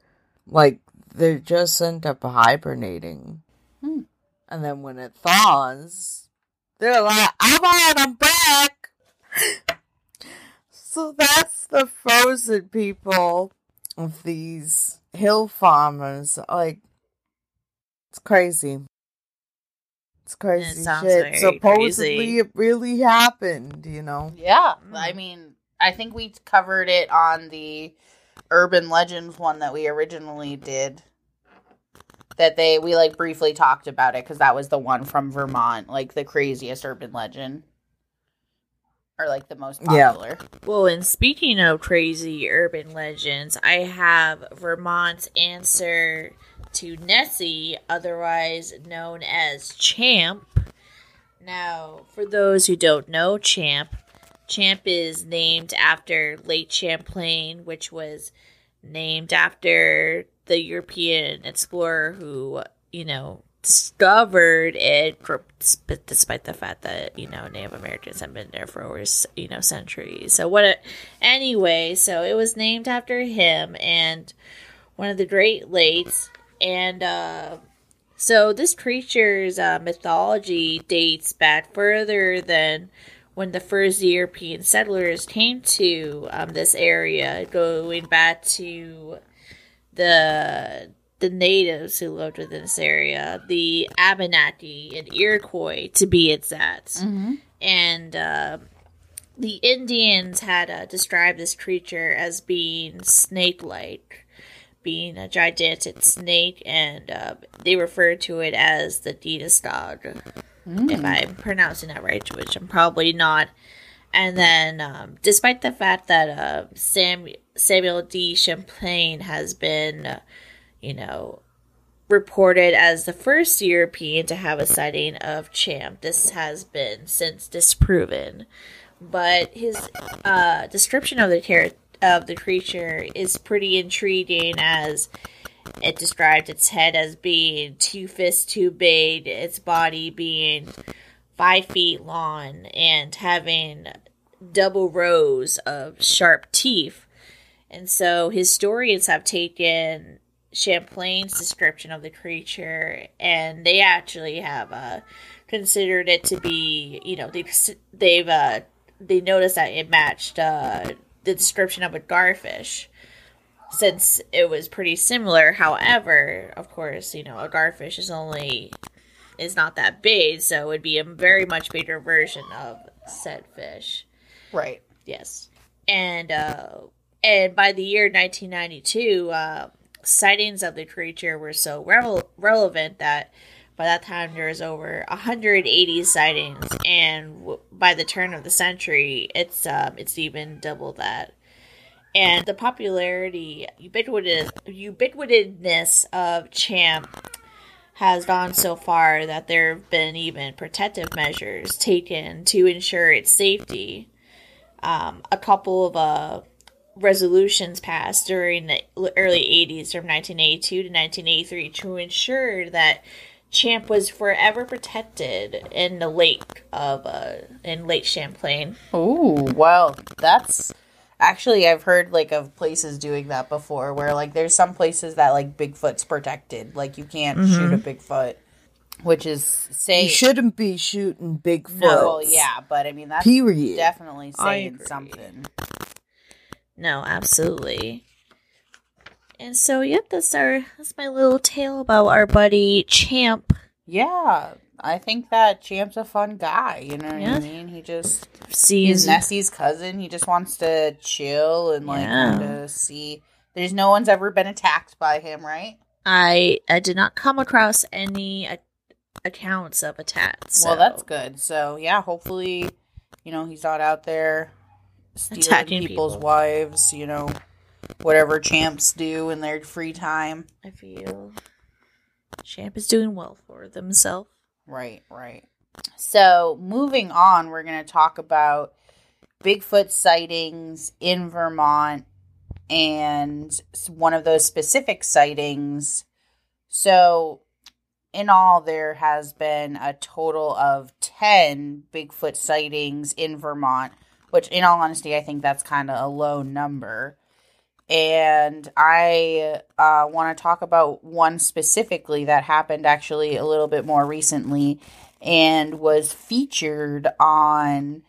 Like they just end up hibernating. Hmm. And then when it thaws, they're like, I'm on, I'm back. so that's the frozen people of these hill farmers. Like, it's crazy. It's crazy It sounds shit. Supposedly crazy. it really happened, you know. Yeah, Mm. I mean, I think we covered it on the urban legends one that we originally did. That they we like briefly talked about it because that was the one from Vermont, like the craziest urban legend, or like the most popular. Yeah. popular. Well, and speaking of crazy urban legends, I have Vermont's answer to Nessie, otherwise known as Champ. Now, for those who don't know Champ, Champ is named after Lake Champlain, which was named after the European explorer who, you know, discovered it despite the fact that you know Native Americans have been there for over you know centuries. So what? A, anyway, so it was named after him and one of the Great Lakes, and uh, so this creature's uh, mythology dates back further than when the first European settlers came to um, this area, going back to the the natives who lived within this area, the Abenaki and Iroquois, to be exact. Mm-hmm. And uh, the Indians had uh, described this creature as being snake like, being a gigantic snake, and uh, they referred to it as the Detus dog, if I'm pronouncing that right, which I'm probably not. And then, um, despite the fact that uh, Sam, Samuel de Champlain has been, uh, you know, reported as the first European to have a sighting of Champ, this has been since disproven. But his uh, description of the char- of the creature is pretty intriguing, as it described its head as being two fists too big, its body being five feet long, and having double rows of sharp teeth. And so historians have taken Champlain's description of the creature, and they actually have uh, considered it to be, you know, they've they've uh, they noticed that it matched uh, the description of a garfish, since it was pretty similar. However, of course, you know, a garfish is only is not that big, so it would be a very much bigger version of said fish. Right. Yes. And uh and by the year 1992, uh sightings of the creature were so revel- relevant that by that time there was over 180 sightings and w- by the turn of the century it's um it's even double that. And the popularity ubiquitous ubiquitousness of champ has gone so far that there have been even protective measures taken to ensure its safety um, a couple of uh, resolutions passed during the early 80s from 1982 to 1983 to ensure that Champ was forever protected in the lake of uh, in Lake Champlain. Oh, well, that's actually I've heard like of places doing that before where like there's some places that like Bigfoot's protected. Like you can't shoot a Bigfoot, which is say You shouldn't be shooting Bigfoot. no, yeah, but I mean that's Period. definitely saying something. No, absolutely. And so, yep, that's our that's my little tale about our buddy Champ. Yeah. I think that Champ's a fun guy, you know what Yeah. I mean? He just Sees Nessie's cousin. He just wants to chill and like Yeah. see there's no one's ever been attacked by him, right? I I did not come across any a- accounts of attacks. Well, that's good. So yeah, hopefully, you know, he's not out there stealing Attacking people's people. wives. You know, whatever champs do in their free time. I feel Champ is doing well for themselves. Right, right. So moving on, we're gonna talk about Bigfoot sightings in Vermont and one of those specific sightings. So, in all, there has been a total of 10 Bigfoot sightings in Vermont, which, in all honesty, I think that's kind of a low number. And I uh, want to talk about one specifically that happened actually a little bit more recently and was featured on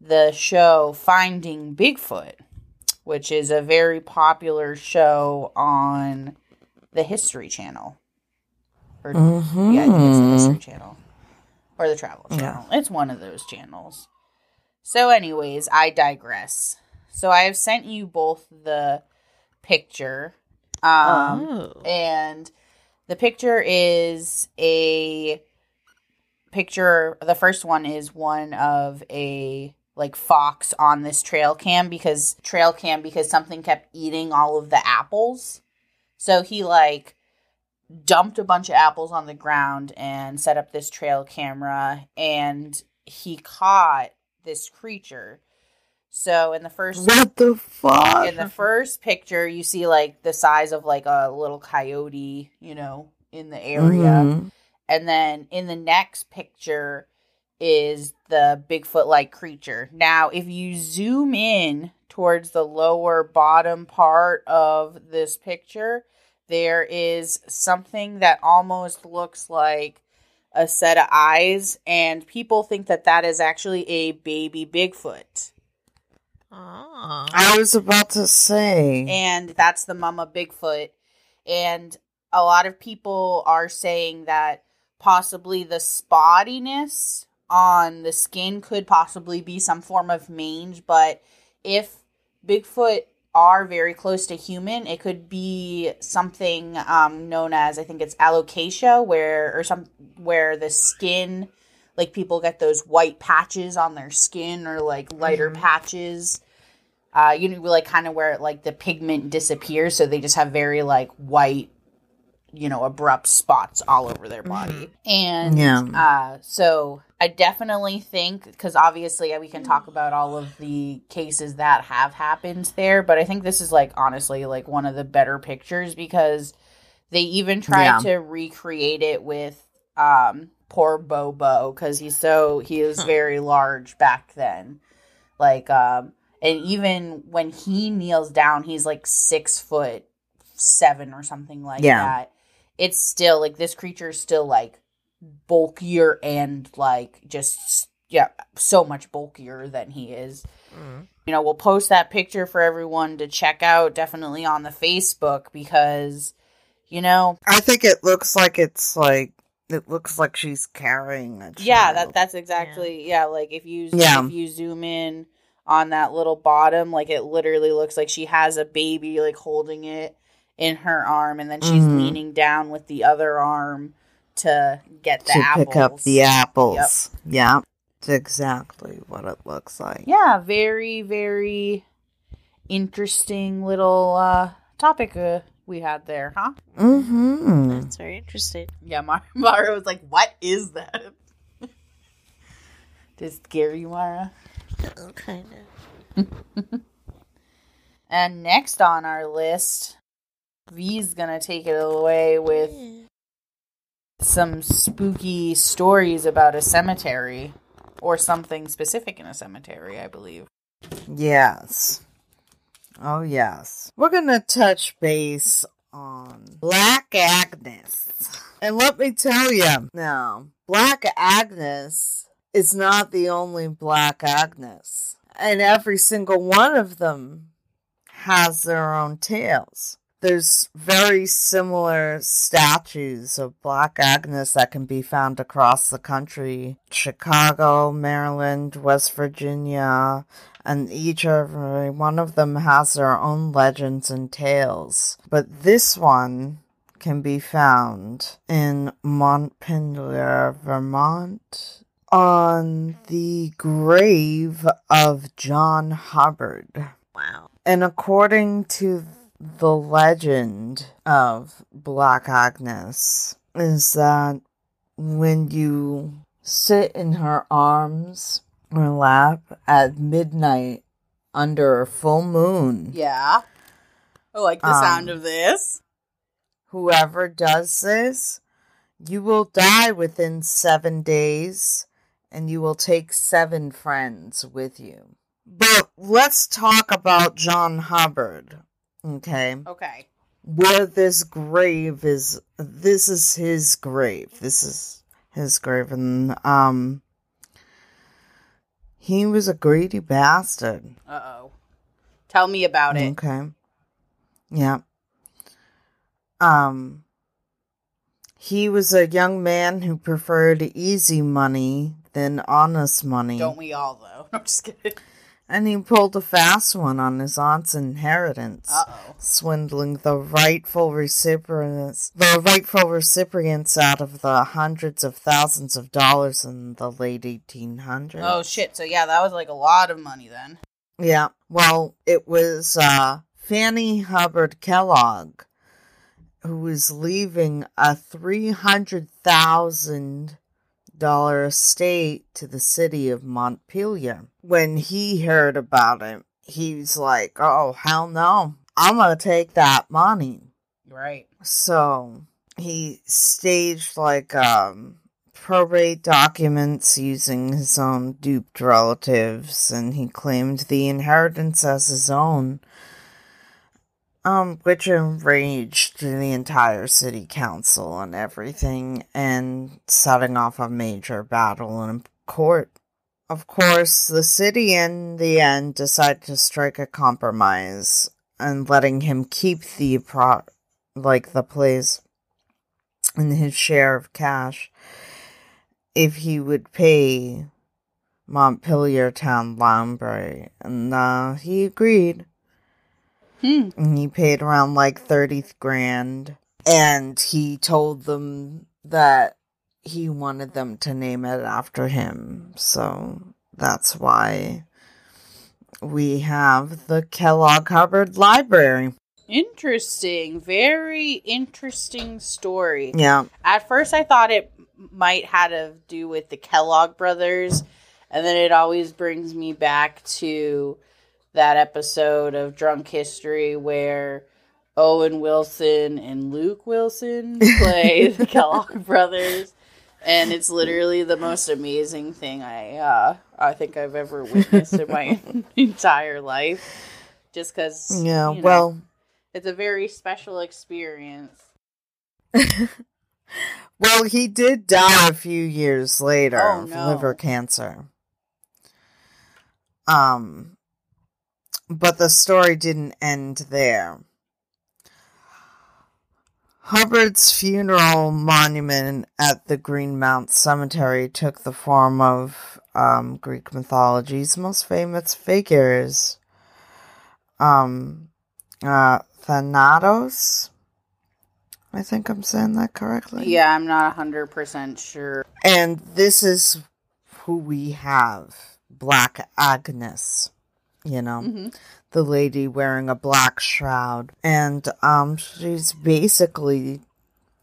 the show Finding Bigfoot, which is a very popular show on the History Channel. Or, Yeah, I think it's the. History Channel. or the Travel Yeah. Channel. It's one of those channels. So, anyways, I digress. So, I have sent you both the picture. Um, oh. and the picture is a picture the first one is one of a like fox on this trail cam because trail cam because something kept eating all of the apples so he like dumped a bunch of apples on the ground and set up this trail camera and he caught this creature so in the first What the fuck? in the first picture you see like the size of like a little coyote you know in the area Mhm. and then in the next picture is the bigfoot like creature now if you zoom in towards the lower bottom part of this picture there is something that almost looks like a set of eyes and people think that that is actually a baby bigfoot Oh. I was about to say. and that's the mama Bigfoot. And a lot of people are saying that possibly the spottiness on the skin could possibly be some form of mange, but if Bigfoot are very close to human, it could be something um, known as I think it's alocasia, where or some where the skin like people get those white patches on their skin or like lighter patches. Uh, you know, like kind of where like the pigment disappears, so they just have very like white, you know, abrupt spots all over their body. And Yeah. uh, so I definitely think because obviously we can talk about all of the cases that have happened there, but I think this is like honestly like one of the better pictures because they even tried Yeah. to recreate it with um poor Bobo because he's so he is Huh. very large back then, like um and even when he kneels down, he's like six foot seven or something like Yeah. that. It's still like this creature is still like bulkier and like just yeah, so much bulkier than he is. Mm. You know, we'll post that picture for everyone to check out definitely on the Facebook because you know, I think it looks like it's like it looks like she's carrying a child. yeah, that that's exactly yeah, like if you Yeah. if you zoom in on that little bottom, like it literally looks like she has a baby like holding it in her arm and then she's Mhm. leaning down with the other arm to get the to apples. pick up the apples. Yeah, it's exactly what it looks like. yeah, very very interesting little uh topic uh, we had there, huh? Mm-hmm. That's very interesting. Yeah, Mar- Mara was like, "What is that?" Did it scare you, Mara? Oh, kind of. And next on our list, V's gonna take it away with some spooky stories about a cemetery or something specific in a cemetery, I believe. Yes. Oh yes. We're gonna touch base on Black Agnes. And let me tell you, now, Black Agnes is not the only Black Agnes. And every single one of them has their own tales. There's very similar statues of Black Agnes that can be found across the country Chicago, Maryland, West Virginia, and each every one of them has their own legends and tales. But this one can be found in Montpelier, Vermont, on the grave of John Hubbard. Wow. And according to the legend of Black Agnes, is that when you sit in her arms or lap at midnight under a full moon, Yeah. I like the Um, sound of this. whoever does this, you will die within seven days and you will take seven friends with you. But let's talk about John Hubbard, okay? Okay. Where this grave is, this is his grave. This is his grave, and, um, he was a greedy bastard. Uh oh. Tell me about it. Okay. Yeah. Um He was a young man who preferred easy money than honest money. Don't we all, though? I'm just kidding. And he pulled a fast one on his aunt's inheritance, Uh oh. swindling the rightful recipients, the rightful recipients out of the hundreds of thousands of dollars in the late 1800s. Oh, shit. So, yeah, that was like a lot of money then. Yeah. Well, it was uh, Fanny Hubbard Kellogg who was leaving a three hundred thousand dollar estate to the city of Montpelier. When he heard about it, he's like, "Oh hell no! I'm gonna take that money." Right. So he staged like um probate documents using his own duped relatives and he claimed the inheritance as his own. Um, which enraged the entire city council and everything, and setting off a major battle in court. Of course, the city in the end decided to strike a compromise and letting him keep the pro like the place and his share of cash if he would pay Montpelier Town Library. And uh, he agreed. Hmm. And he paid around like 30 grand. And he told them that he wanted them to name it after him. So that's why we have the Kellogg Hubbard Library. Interesting. Very interesting story. Yeah. At first, I thought it might had to do with the Kellogg brothers, and then it always brings me back to that episode of Drunk History where Owen Wilson and Luke Wilson play the Kellogg brothers, and it's literally the most amazing thing I uh, I think I've ever witnessed in my entire life. Just because, Yeah. Well, it's a very special experience. Well, he did die a few years later Oh, of no. liver cancer. Um, but the story didn't end there. Hubbard's funeral monument at the Greenmount Cemetery took the form of um, Greek mythology's most famous figures. Um, uh, Thanatos. I think I'm saying that correctly. Yeah, I'm not hundred percent sure. And this is who we have Black Agnes, you know, Mhm. The lady wearing a black shroud. And um, she's basically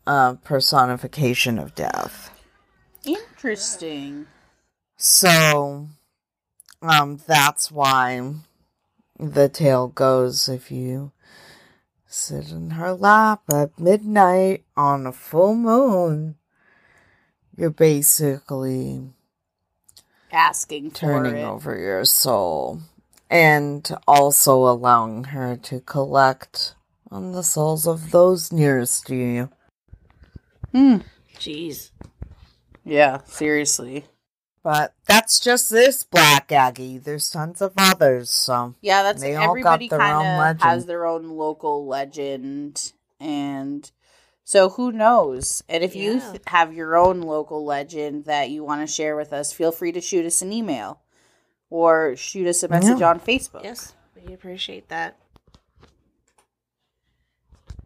a personification of death. Interesting. So um, that's why the tale goes if you sit in her lap at midnight on a full moon, you're basically Asking turning it. over your soul and also allowing her to collect on the souls of those nearest to you. Hmm. Jeez. Yeah, seriously. But that's just this Black Aggie. There's tons of others, so Yeah, that's They all everybody kind of has their own local legend, and so who knows? And if you th- have your own local legend that you want to share with us, feel free to shoot us an email or shoot us a message Yeah. on Facebook. Yes, we appreciate that.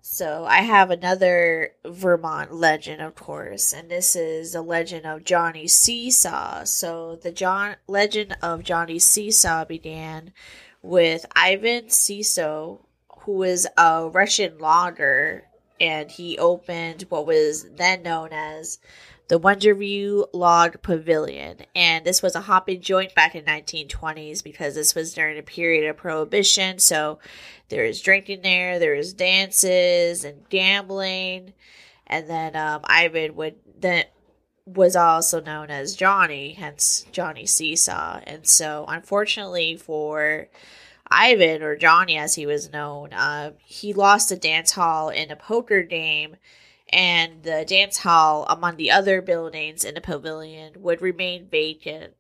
So I have another Vermont legend, of course, and this is the legend of Johnny Seesaw. So the John legend of Johnny Seesaw began with Ivan Seesaw, who was a Russian logger, and he opened what was then known as the Wonderview Log Pavilion. And this was a hopping joint back in 1920s because this was during a period of prohibition. So there was drinking there, there was dances and gambling. And then um, Ivan would then was also known as Johnny, hence Johnny Seesaw. And so unfortunately for Ivan or Johnny as he was known, uh, he lost a dance hall in a poker game and the dance hall among the other buildings in the pavilion would remain vacant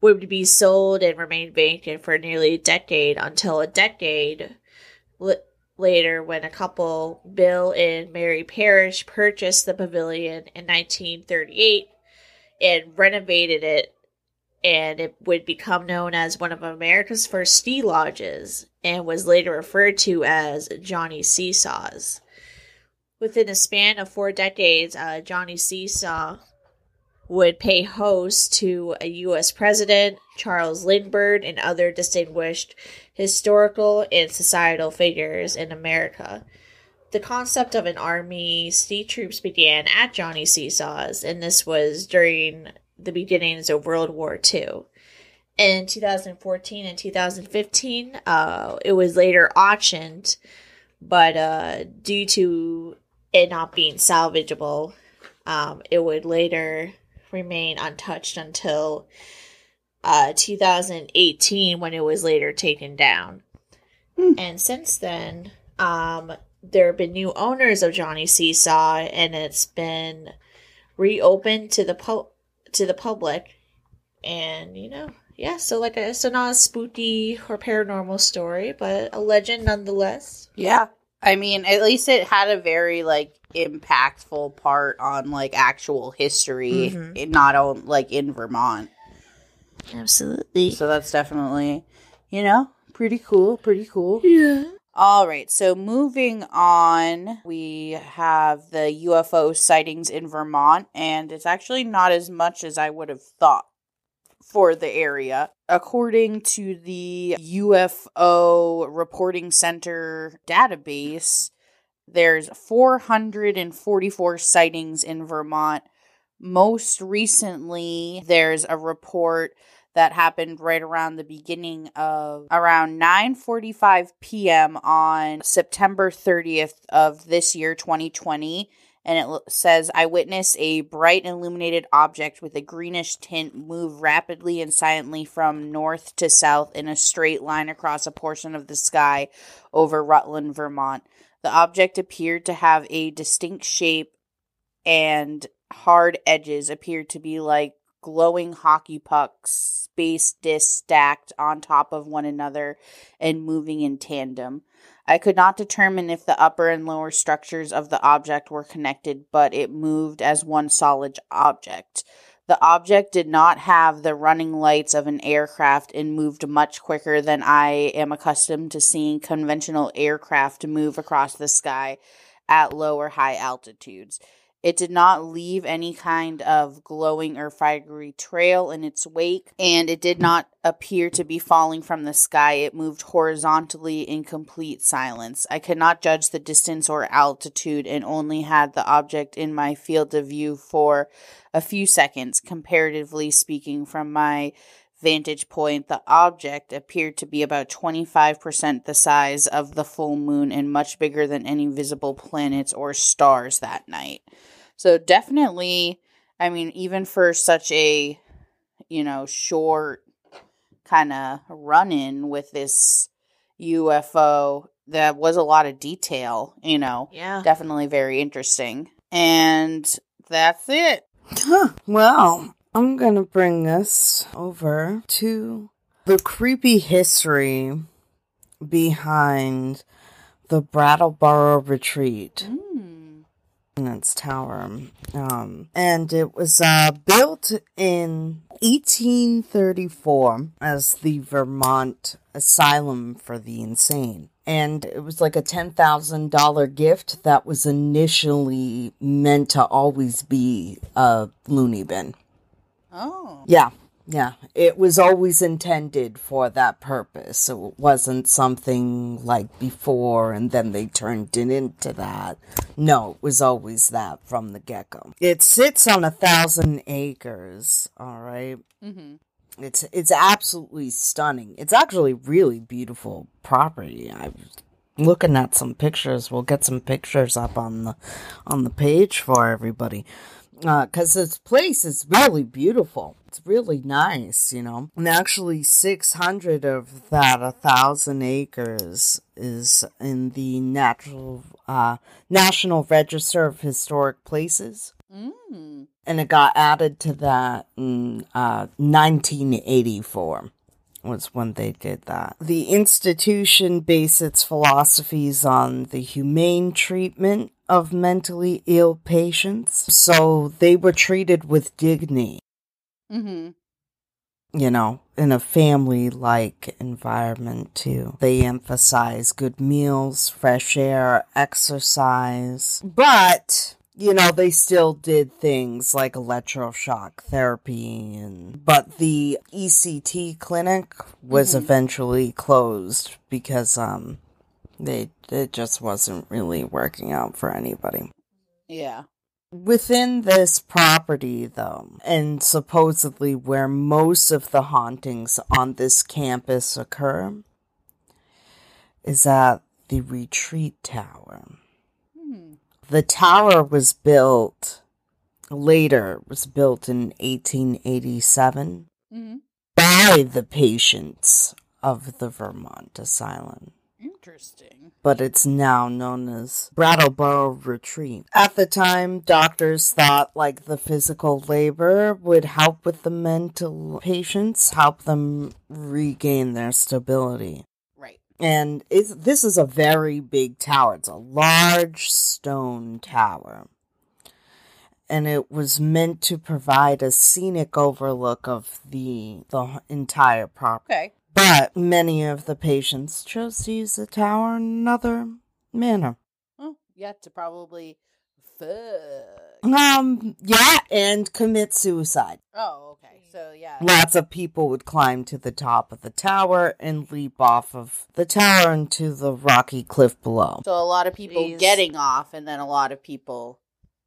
would be sold and remain vacant for nearly a decade until a decade later when a couple, Bill and Mary Parrish, purchased the pavilion in 1938 and renovated it, and it would become known as one of America's first ski lodges and was later referred to as Johnny Seesaws. Within a span of four decades, uh, Johnny Seesaw would pay host to a U.S. president, Charles Lindbergh, and other distinguished historical and societal figures in America. The concept of an army sea troops began at Johnny Seesaws, and this was during the beginnings of World War II. In 2014 and 2015, uh, it was later auctioned, but uh, due to it not being salvageable, um, it would later remain untouched until uh, 2018 when it was later taken down. Hmm. And since then, um, there have been new owners of Johnny Seesaw, and it's been reopened to the pu- to the public. And you know, yeah. So like, a, so not a spooky or paranormal story, but a legend nonetheless. Yeah. I mean, at least it had a very like impactful part on like actual history, Mhm. in- not on like in Vermont. Absolutely. So that's definitely, you know, pretty cool, pretty cool. Yeah. All right, so moving on, we have the UFO sightings in Vermont, and it's actually not as much as I would have thought for the area. According to the UFO Reporting Center database, there's 444 sightings in Vermont. Most recently, there's a report that happened right around the beginning of around 9:45 p.m. on September 30th of this year 2020 and it says I witnessed a bright illuminated object with a greenish tint move rapidly and silently from north to south in a straight line across a portion of the sky over Rutland, Vermont. The object appeared to have a distinct shape and hard edges appeared to be like glowing hockey pucks, space discs stacked on top of one another and moving in tandem. I could not determine if the upper and lower structures of the object were connected, but it moved as one solid object. The object did not have the running lights of an aircraft and moved much quicker than I am accustomed to seeing conventional aircraft move across the sky at low or high altitudes. It did not leave any kind of glowing or fiery trail in its wake, and it did not appear to be falling from the sky. It moved horizontally in complete silence. I could not judge the distance or altitude and only had the object in my field of view for a few seconds. Comparatively speaking, from my vantage point, the object appeared to be about 25% the size of the full moon and much bigger than any visible planets or stars that night. So definitely, I mean, even for such a, you know, short kind of run in with this UFO, that was a lot of detail, you know, Yeah. definitely very interesting. And that's it. Huh. Well, I'm going to bring us over to the creepy history behind the Brattleboro Retreat Mm. In its tower. Um, and it was uh, built in 1834 as the Vermont Asylum for the Insane. And it was like a $10,000 gift that was initially meant to always be a loony bin. Oh. Yeah, yeah. It was always intended for that purpose. So it wasn't something like before and then they turned it into that. No, it was always that from the get go. It sits on a thousand acres, all right? Mm-hmm. It's it's absolutely stunning. It's actually really beautiful property. I was looking at some pictures. We'll get some pictures up on the on the page for everybody. Because this place is really beautiful. It's really nice, you know. And actually, 600 of that, a thousand acres, is in the natural uh, National Register of Historic Places Mm. and it got added to that in uh, 1984. was when they did that. The institution based its philosophies on the humane treatment of mentally ill patients. So they were treated with dignity, Mm-hmm. you know, in a family like environment too. They emphasize good meals, fresh air, exercise. But you know, they still did things like electroshock therapy and but the ECT clinic was Mhm. eventually closed because um they it just wasn't really working out for anybody. Yeah. Within this property, though, and supposedly where most of the hauntings on this campus occur, is at the retreat tower. Hmm. The tower was built later, was built in 1887 Mm-hmm. by the patients of the Vermont Asylum Interesting. but it's now known as Brattleboro Retreat. At the time, doctors thought like the physical labor would help with the mental patients, help them regain their stability. Right. And it's, this is a very big tower. It's a large stone tower. And it was meant to provide a scenic overlook of the the entire property. Okay. But many of the patients chose to use the tower in another manner. Oh, yeah, to probably fuck. Um, yeah, and commit suicide. Oh, okay. So yeah. Lots of people would climb to the top of the tower and leap off of the tower into the rocky cliff below. So a lot of people Jeez. getting off, and then a lot of people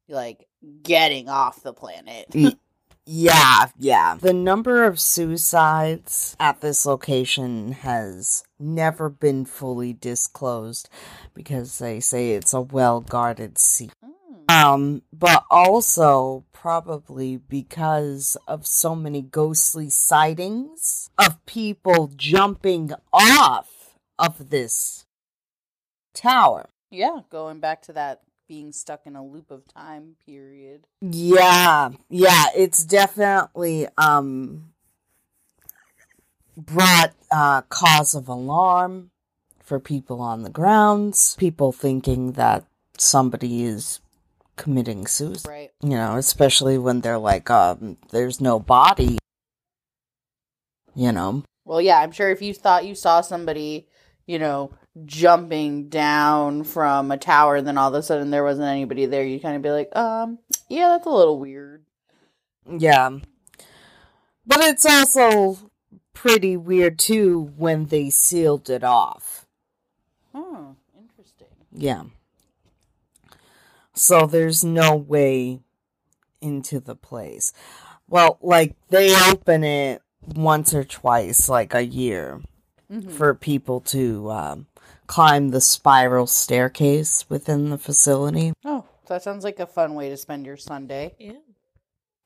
like getting off the planet. Y- Yeah, yeah. The number of suicides at this location has never been fully disclosed because they say it's a well guarded secret. Hmm. Um, but also probably because of so many ghostly sightings of people jumping off of this tower. Yeah, going back to that being stuck in a loop of time period. Yeah, yeah, it's definitely um brought uh cause of alarm for people on the grounds, people thinking that somebody is committing suicide. Right. You know, especially when they're like, um, there's no body. You know. Well, yeah, I'm sure if you thought you saw somebody, you know, jumping down from a tower and then all of a sudden there wasn't anybody there, you'd kind of be like, um, yeah, that's a little weird. Yeah. But it's also pretty weird too when they sealed it off. Hmm, interesting. Yeah. So there's no way into the place. Well, like they open it once or twice, like a year, Mhm. for people to um, climb the spiral staircase within the facility. Oh, that sounds like a fun way to spend your Sunday. Yeah.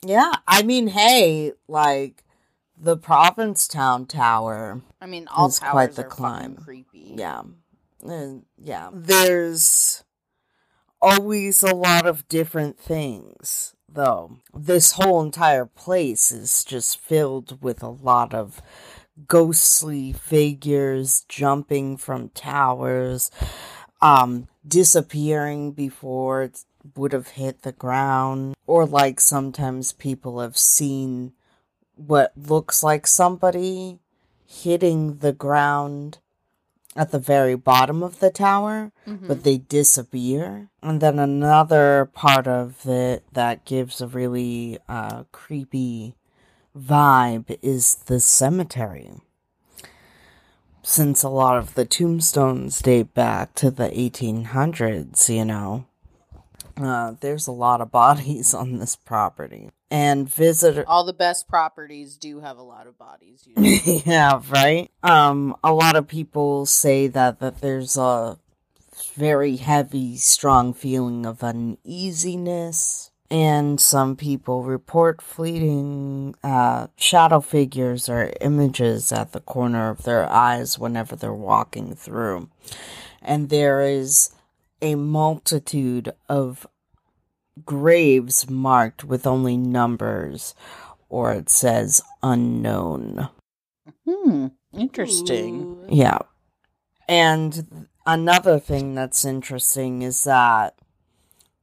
Yeah, I mean, hey, like the Provincetown Tower. I mean, all It's towers quite the are climb. creepy. Yeah. Uh, yeah. There's always a lot of different things, though. This whole entire place is just filled with a lot of ghostly figures jumping from towers, um, disappearing before it would have hit the ground, or like sometimes people have seen what looks like somebody hitting the ground at the very bottom of the tower, Mhm. but they disappear. And then another part of it that gives a really uh, creepy vibe is the cemetery. Since a lot of the tombstones date back to the 1800s, you know, uh, there's a lot of bodies on this property. And visitor all the best properties do have a lot of bodies. Yeah, right. Um, a lot of people say that that there's a very heavy, strong feeling of uneasiness, and some people report fleeting uh, shadow figures or images at the corner of their eyes whenever they're walking through, and there is a multitude of graves marked with only numbers or it says unknown. hmm. Interesting. Ooh. Yeah. And another thing that's interesting is that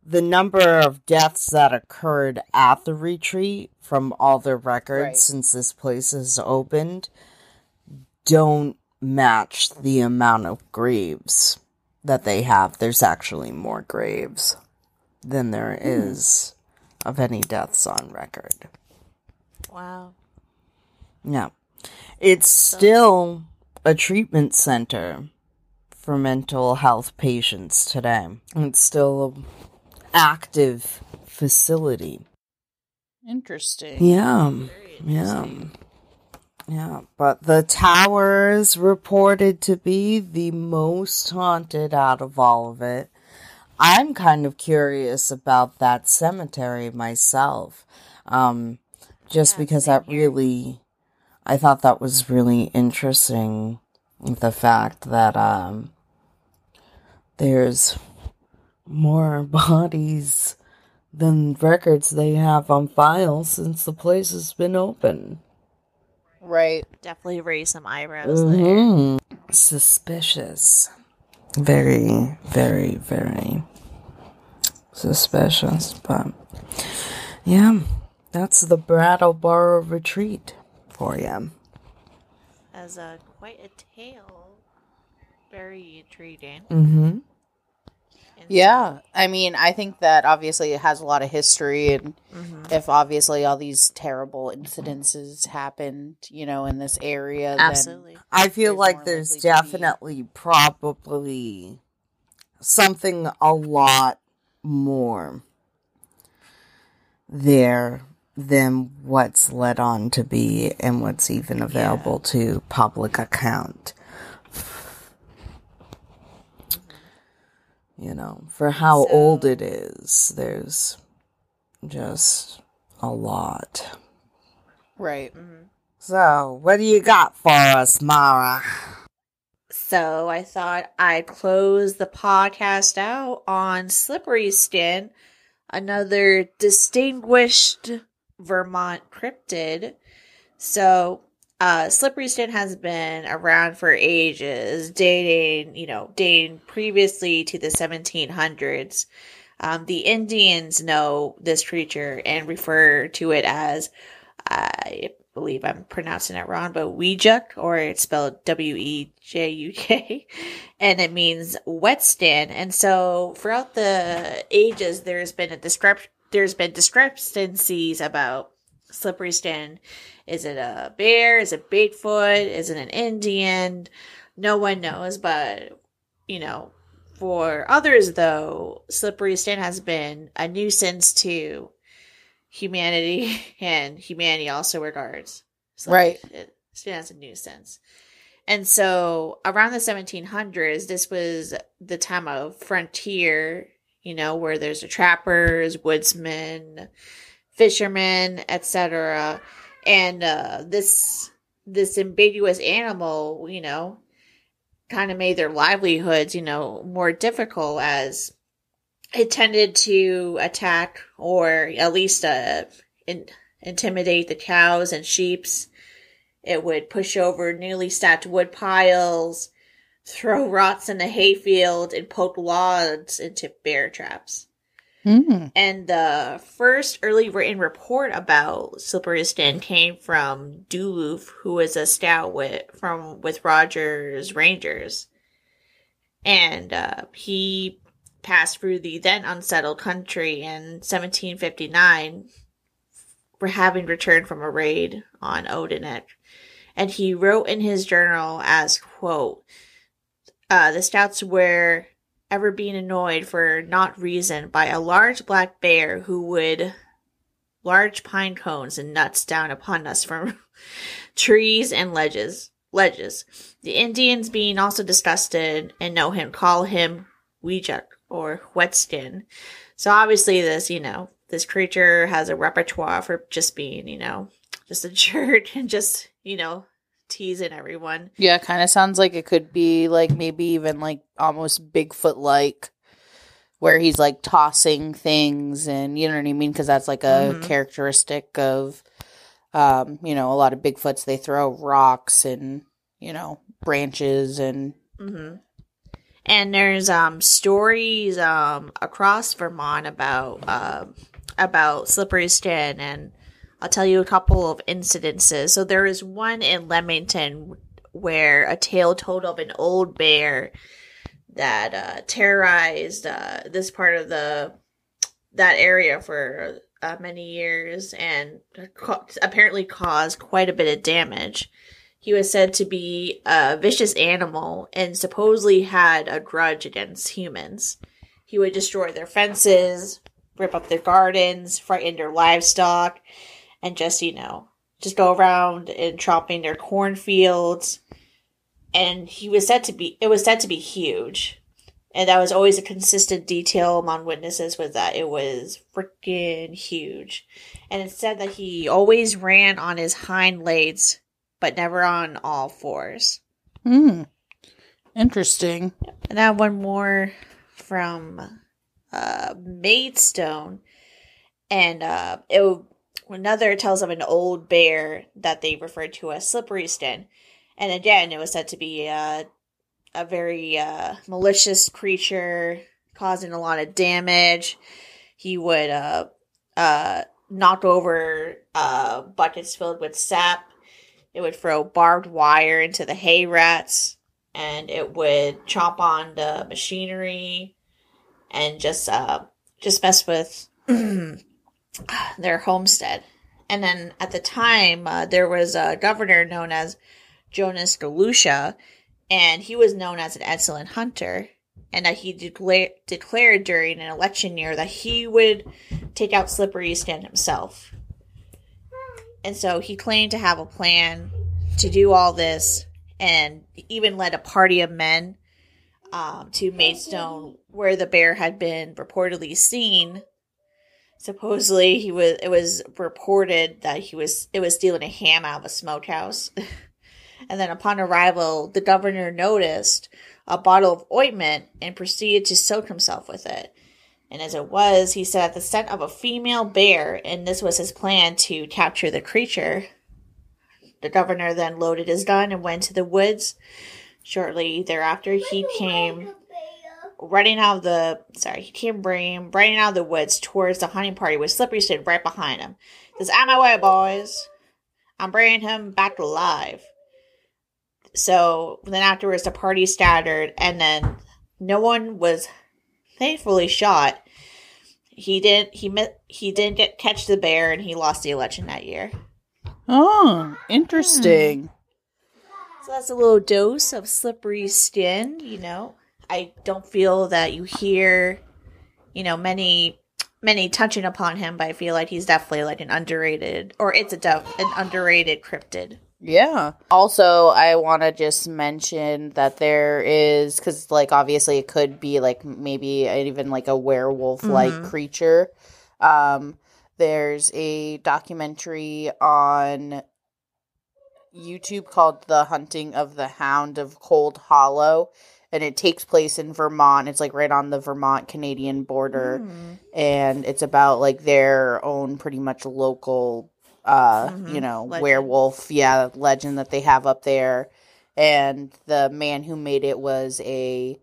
the number of deaths that occurred at the retreat from all the records Right. since this place has opened don't match the amount of graves that they have. There's actually more graves than there hmm. is of any deaths on record. Wow. Yeah. It's still a treatment center for mental health patients today. It's still active facility. Interesting. Yeah. Very Yeah. interesting. Yeah. But the tower is reported to be the most haunted out of all of it. I'm kind of curious about that cemetery myself. Um, just Yeah, because same that really, I thought that was really interesting. The fact that, um, there's more bodies than records they have on file since the place has been open. Right. Definitely raise some eyebrows there. Mhm. Suspicious. Very, very, very suspicious. But yeah, that's the Brattleboro retreat for you. As a quite a tale. Very intriguing. Mm-hmm. Yeah. I mean, I think that obviously it has a lot of history and Mhm. if obviously all these terrible incidences happened, you know, in this area, then Absolutely. I feel There's like there's likely be- definitely probably something a lot more there than what's led on to be and what's even available to public account. You know, for how So- old it is, there's just a lot. right. Mm-hmm. So, what do you got for us, Mara? So I thought I'd close the podcast out on Slippery Skin, another distinguished Vermont cryptid. So, uh, Slippery Skin has been around for ages, dating, you know, dating previously to the 1700s. Um, the Indians know this creature and refer to it as, I believe I'm pronouncing it wrong, but Weejuk, or it's spelled W E J U K, and it means wet stand. And so throughout the ages, there's been a discrep- there's been discrepancies about slippery stand. Is it a bear? Is it Bigfoot? Is it an Indian? No one knows, but you know, for others though, slippery stand has been a nuisance to humanity, and humanity also regards Right. it stand as a nuisance. And so around the 1700s, this was the time of frontier, you know, where there's the trappers, woodsmen, fishermen, etc. And uh, this this ambiguous animal, you know, kind of made their livelihoods, you know, more difficult as it tended to attack or at least uh, in, intimidate the cows and sheeps. It would push over newly stacked wood piles, throw rots in the hayfield, and poke logs into bear traps. Hmm. And the first early written report about slippery skin came from Duluth, who was a scout with from with Rogers Rangers, and uh, he passed through the then unsettled country in 1759, for having returned from a raid on Odanak, and he wrote in his journal as quote, uh, "The scouts were." Ever being annoyed for not reason by a large black bear who would large pine cones and nuts down upon us from trees and ledges ledges. The indians being also disgusted and know him call him weejuk or wetskin so obviously this you know this creature has a repertoire for just being you know just a jerk and just you know teasing everyone Yeah, kind of sounds like it could be like maybe even like almost Bigfoot like, where he's like tossing things and you know what I mean? Because that's like a Mhm. characteristic of, um, you know, a lot of Bigfoots. They throw rocks and you know, branches and mm-hmm. And there's um stories um across Vermont about um about slippery skin, and I'll tell you a couple of incidences. So there is one in Lemington where a tale told of an old bear that uh, terrorized uh, this part of the that area for uh, many years and ca- apparently caused quite a bit of damage. He was said to be a vicious animal and supposedly had a grudge against humans. He would destroy their fences, rip up their gardens, frighten their livestock, and just, you know, just go around and chopping their cornfields. And he was said to be, it was said to be huge. And that was always a consistent detail among witnesses was that it was freaking huge. And it said that he always ran on his hind legs, but never on all fours. hmm. Interesting. And now one more from uh, Maidstone, and uh, it another tells of an old bear that they referred to as Slippery Skin, and again it was said to be uh, a very uh, malicious creature, causing a lot of damage. He would uh, uh, knock over uh, buckets filled with sap. It would throw barbed wire into the hay rats, and it would chomp on the machinery, and just uh, just mess with their homestead. And then at the time, uh, there was a governor known as Jonas Galusha, and he was known as an excellent hunter. And that he decla- declared during an election year that he would take out Slippery Skin himself. And so he claimed to have a plan to do all this and even led a party of men um, to Maidstone where the bear had been reportedly seen. Supposedly he was it was reported that he was it was stealing a ham out of a smokehouse. and then upon arrival, the governor noticed a bottle of ointment and proceeded to soak himself with it. And as it was, he said the scent of a female bear, and this was his plan to capture the creature. The governor then loaded his gun and went to the woods. Shortly thereafter, he came running out of the sorry, he came running, running out of the woods towards the hunting party with Slippery stood right behind him. He says, "Out my way, boys! I'm bringing him back alive." So then afterwards, the party scattered, and then no one was thankfully shot. He didn't. He met. He didn't get catch the bear, and he lost the election that year. Oh, interesting. Hmm. So that's a little dose of slippery skin, you know. I don't feel that you hear, you know, many many touching upon him, but I feel like he's definitely like an underrated or it's a def- an underrated cryptid. Yeah. Also, I want to just mention that there is because, like, obviously, it could be like maybe even like a werewolf like Mhm. creature. Um, there's a documentary on YouTube called "The Hunting of the Hound of Cold Hollow," and it takes place in Vermont. It's like right on the Vermont Canadian border and it's about like their own pretty much local uh Mhm. you know Legend. werewolf yeah legend that they have up there and the man who made it was a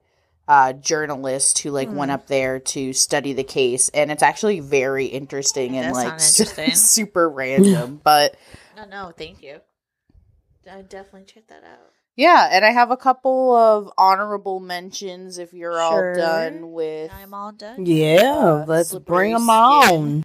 uh journalist who like went Hmm. up there to study the case and it's actually very interesting and like interesting. super random but No, no, thank you. I definitely check that out. Yeah and i have a couple of honorable mentions if you're Sure. all done with I'm all done. Yeah, Uh, let's bring them skin. on.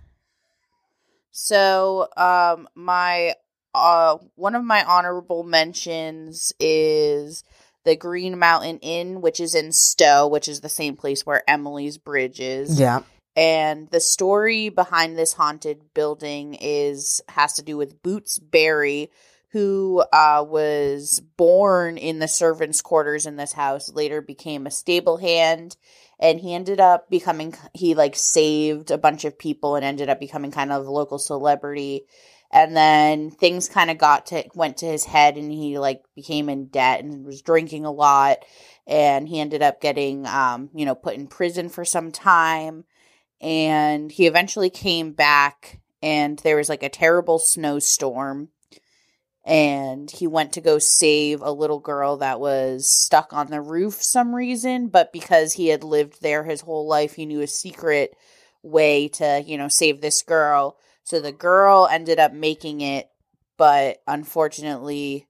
So, um, my uh, one of my honorable mentions is the Green Mountain Inn, which is in Stowe, which is the same place where Emily's Bridge is. Yeah. And the story behind this haunted building is has to do with Boots Berry, who uh, was born in the servants' quarters in this house, later became a stable hand, and he ended up becoming he like saved a bunch of people and ended up becoming kind of a local celebrity. And then things kind of got to went to his head, and he like became in debt and was drinking a lot, and he ended up getting um you know put in prison for some time. And he eventually came back and there was like a terrible snowstorm and he went to go save a little girl that was stuck on the roof some reason but because he had lived there his whole life he knew a secret way to you know save this girl. So the girl ended up making it but unfortunately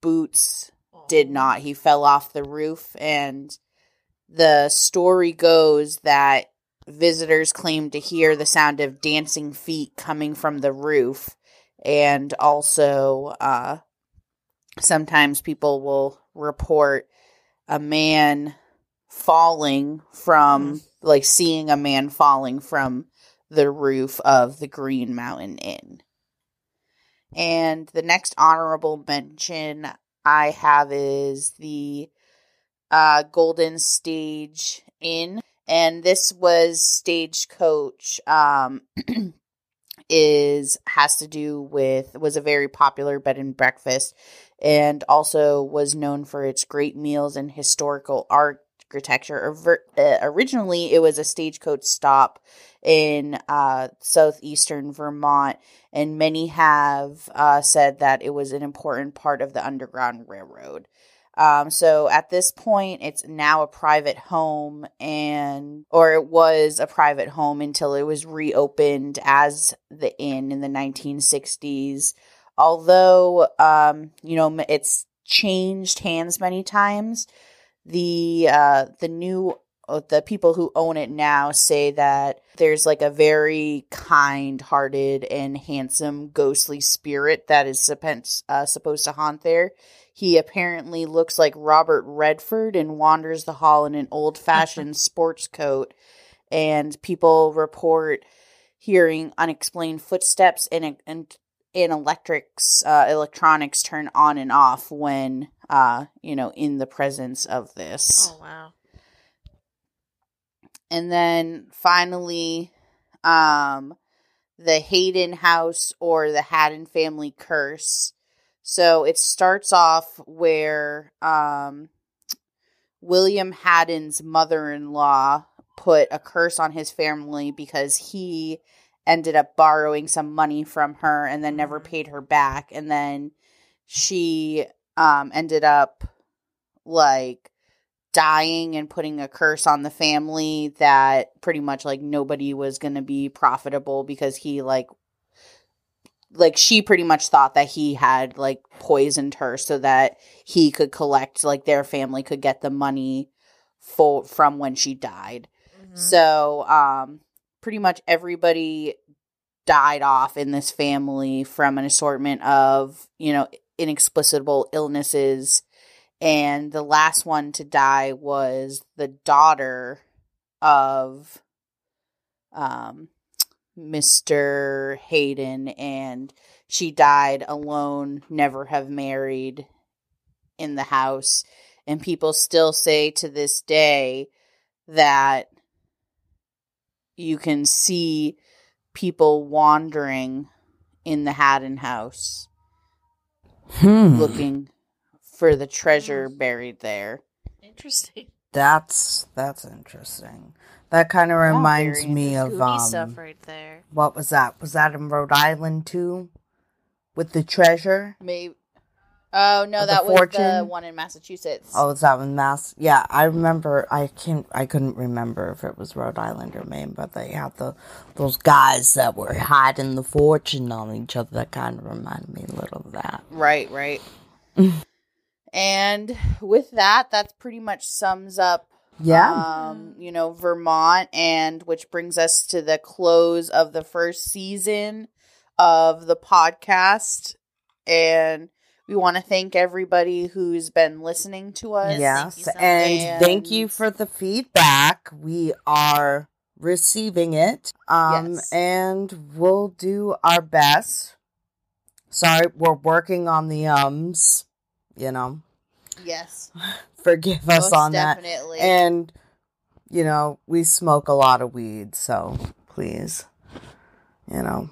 boots did not. He fell off the roof and the story goes that visitors claim to hear the sound of dancing feet coming from the roof and also uh, sometimes people will report a man falling from like seeing a man falling from the roof of the green mountain inn. And the next honorable mention i have is the uh, golden stage inn. And this was stagecoach um is has to do with was a very popular bed and breakfast and also was known for its great meals and historical architecture. Uh, originally it was a stagecoach stop in uh, southeastern vermont and many have uh, said that it was an important part of the underground railroad um, so at this point, it's now a private home, and or it was a private home until it was reopened as the inn in the 1960s. Although, um, you know, it's changed hands many times. The uh, the new the people who own it now say that there's like a very kind-hearted and handsome ghostly spirit that is supposed uh, supposed to haunt there he apparently looks like Robert Redford and wanders the hall in an old fashioned sports coat. And people report hearing unexplained footsteps and, and, and electrics, uh, electronics turn on and off when, uh, you know, in the presence of this. Oh, wow. And then finally, um, the Hayden house or the Haddon family curse so it starts off where um, William Haddon's mother in law put a curse on his family because he ended up borrowing some money from her and then never mm-hmm. paid her back. And then she um, ended up like dying and putting a curse on the family that pretty much like nobody was going to be profitable because he like like she pretty much thought that he had like poisoned her so that he could collect like their family could get the money for from when she died. Mm-hmm. So um pretty much everybody died off in this family from an assortment of, you know, inexplicable illnesses and the last one to die was the daughter of um Mr. Hayden, and she died alone, never have married in the house. And people still say to this day that you can see people wandering in the Haddon house hmm. looking for the treasure buried there. Interesting. That's that's interesting. That kind of reminds me of um, stuff right there. What was that? Was that in Rhode Island too? With the treasure? Maybe. Oh no, that was fortune? the one in Massachusetts. Oh, is that in Mass? Yeah, I remember. I can't. I couldn't remember if it was Rhode Island or Maine, but they had the those guys that were hiding the fortune on each other. That kind of reminded me a little of that. Right, right. and with that, that pretty much sums up yeah. Um, you know, Vermont, and which brings us to the close of the first season of the podcast. And we want to thank everybody who's been listening to us. Yes. Thank and, and, thank you for the feedback. We are receiving it. Um, yes. and we'll do our best. Sorry, we're working on the ums, you know. Yes. forgive us Most on definitely. that. And you know, we smoke a lot of weed, so please, you know,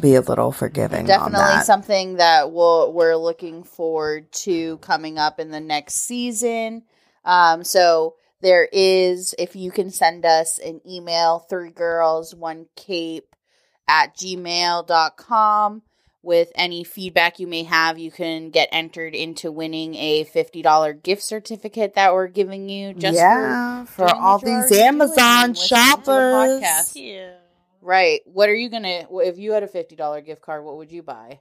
be a little forgiving. Definitely that. something that we'll, we're looking forward to coming up in the next season. Um, so there is, if you can send us an email, three girls, one cape at gmail.com with any feedback you may have, you can get entered into winning a $50 gift certificate that we're giving you just yeah, for, doing all these already doing and Amazon listening to the shoppers. podcast. Yeah. Right. What are you going to if you had a $50 gift card, what would you buy?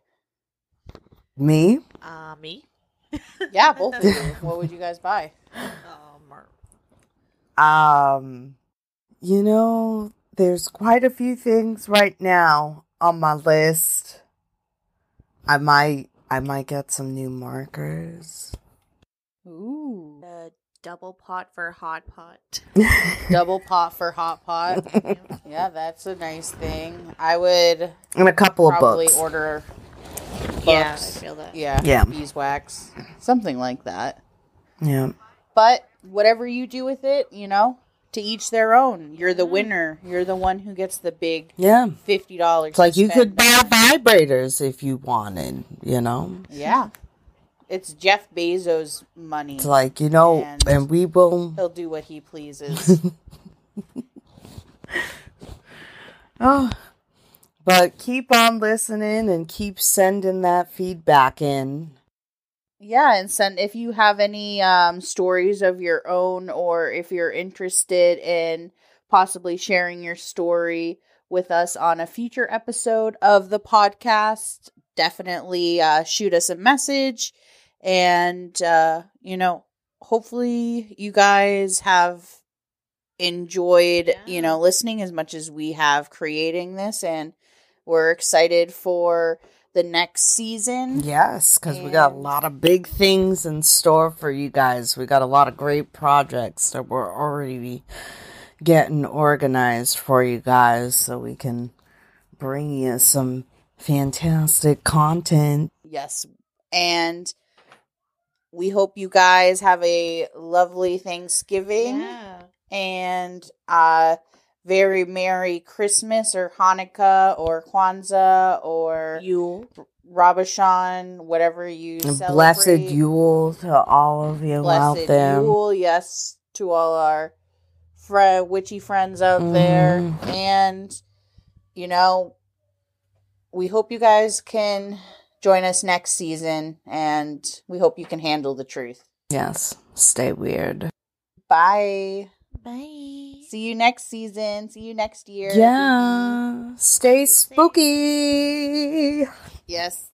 Me? Uh, me. Yeah, both of you. What would you guys buy? Um, Um, you know, there's quite a few things right now on my list. I might, I might get some new markers. Ooh. a double pot for hot pot. Double pot for hot pot. Yeah, that's a nice thing. I would and a couple of probably books. order yeah, I feel that. Yeah. Yeah. Beeswax. Something like that. yeah. But whatever you do with it, you know, to each their own. You're the mm. winner. You're the one who gets the big Yeah. fifty dollars. It's like you could buy vibrators if you wanted, you know? Yeah. It's Jeff Bezos' money. It's like, you know, And- and we will He'll do what he pleases. Oh, but keep on listening and keep sending that feedback in. Yeah, and send if you have any um stories of your own or if you're interested in possibly sharing your story with us on a future episode of the podcast, definitely uh shoot us a message and uh you know, hopefully you guys have enjoyed, Yeah. you know, listening as much as we have creating this and we're excited for the next season. Yes, because we got a lot of big things in store for you guys. We got a lot of great projects that we're already getting organized for you guys so we can bring you some fantastic content. Yes. And we hope you guys have a lovely Thanksgiving Yeah. and uh very merry Christmas or Hanukkah or Kwanzaa or Yule. Rabashan, whatever you And celebrate. blessed Yule to all of you out there. Blessed. Yule, yes, to all our fr- witchy friends out there. Mhm. And, you know, we hope you guys can join us next season and we hope you can handle the truth. Yes, stay weird. Bye. Bye. See you next season. See you next year. Yeah, stay spooky. Yes.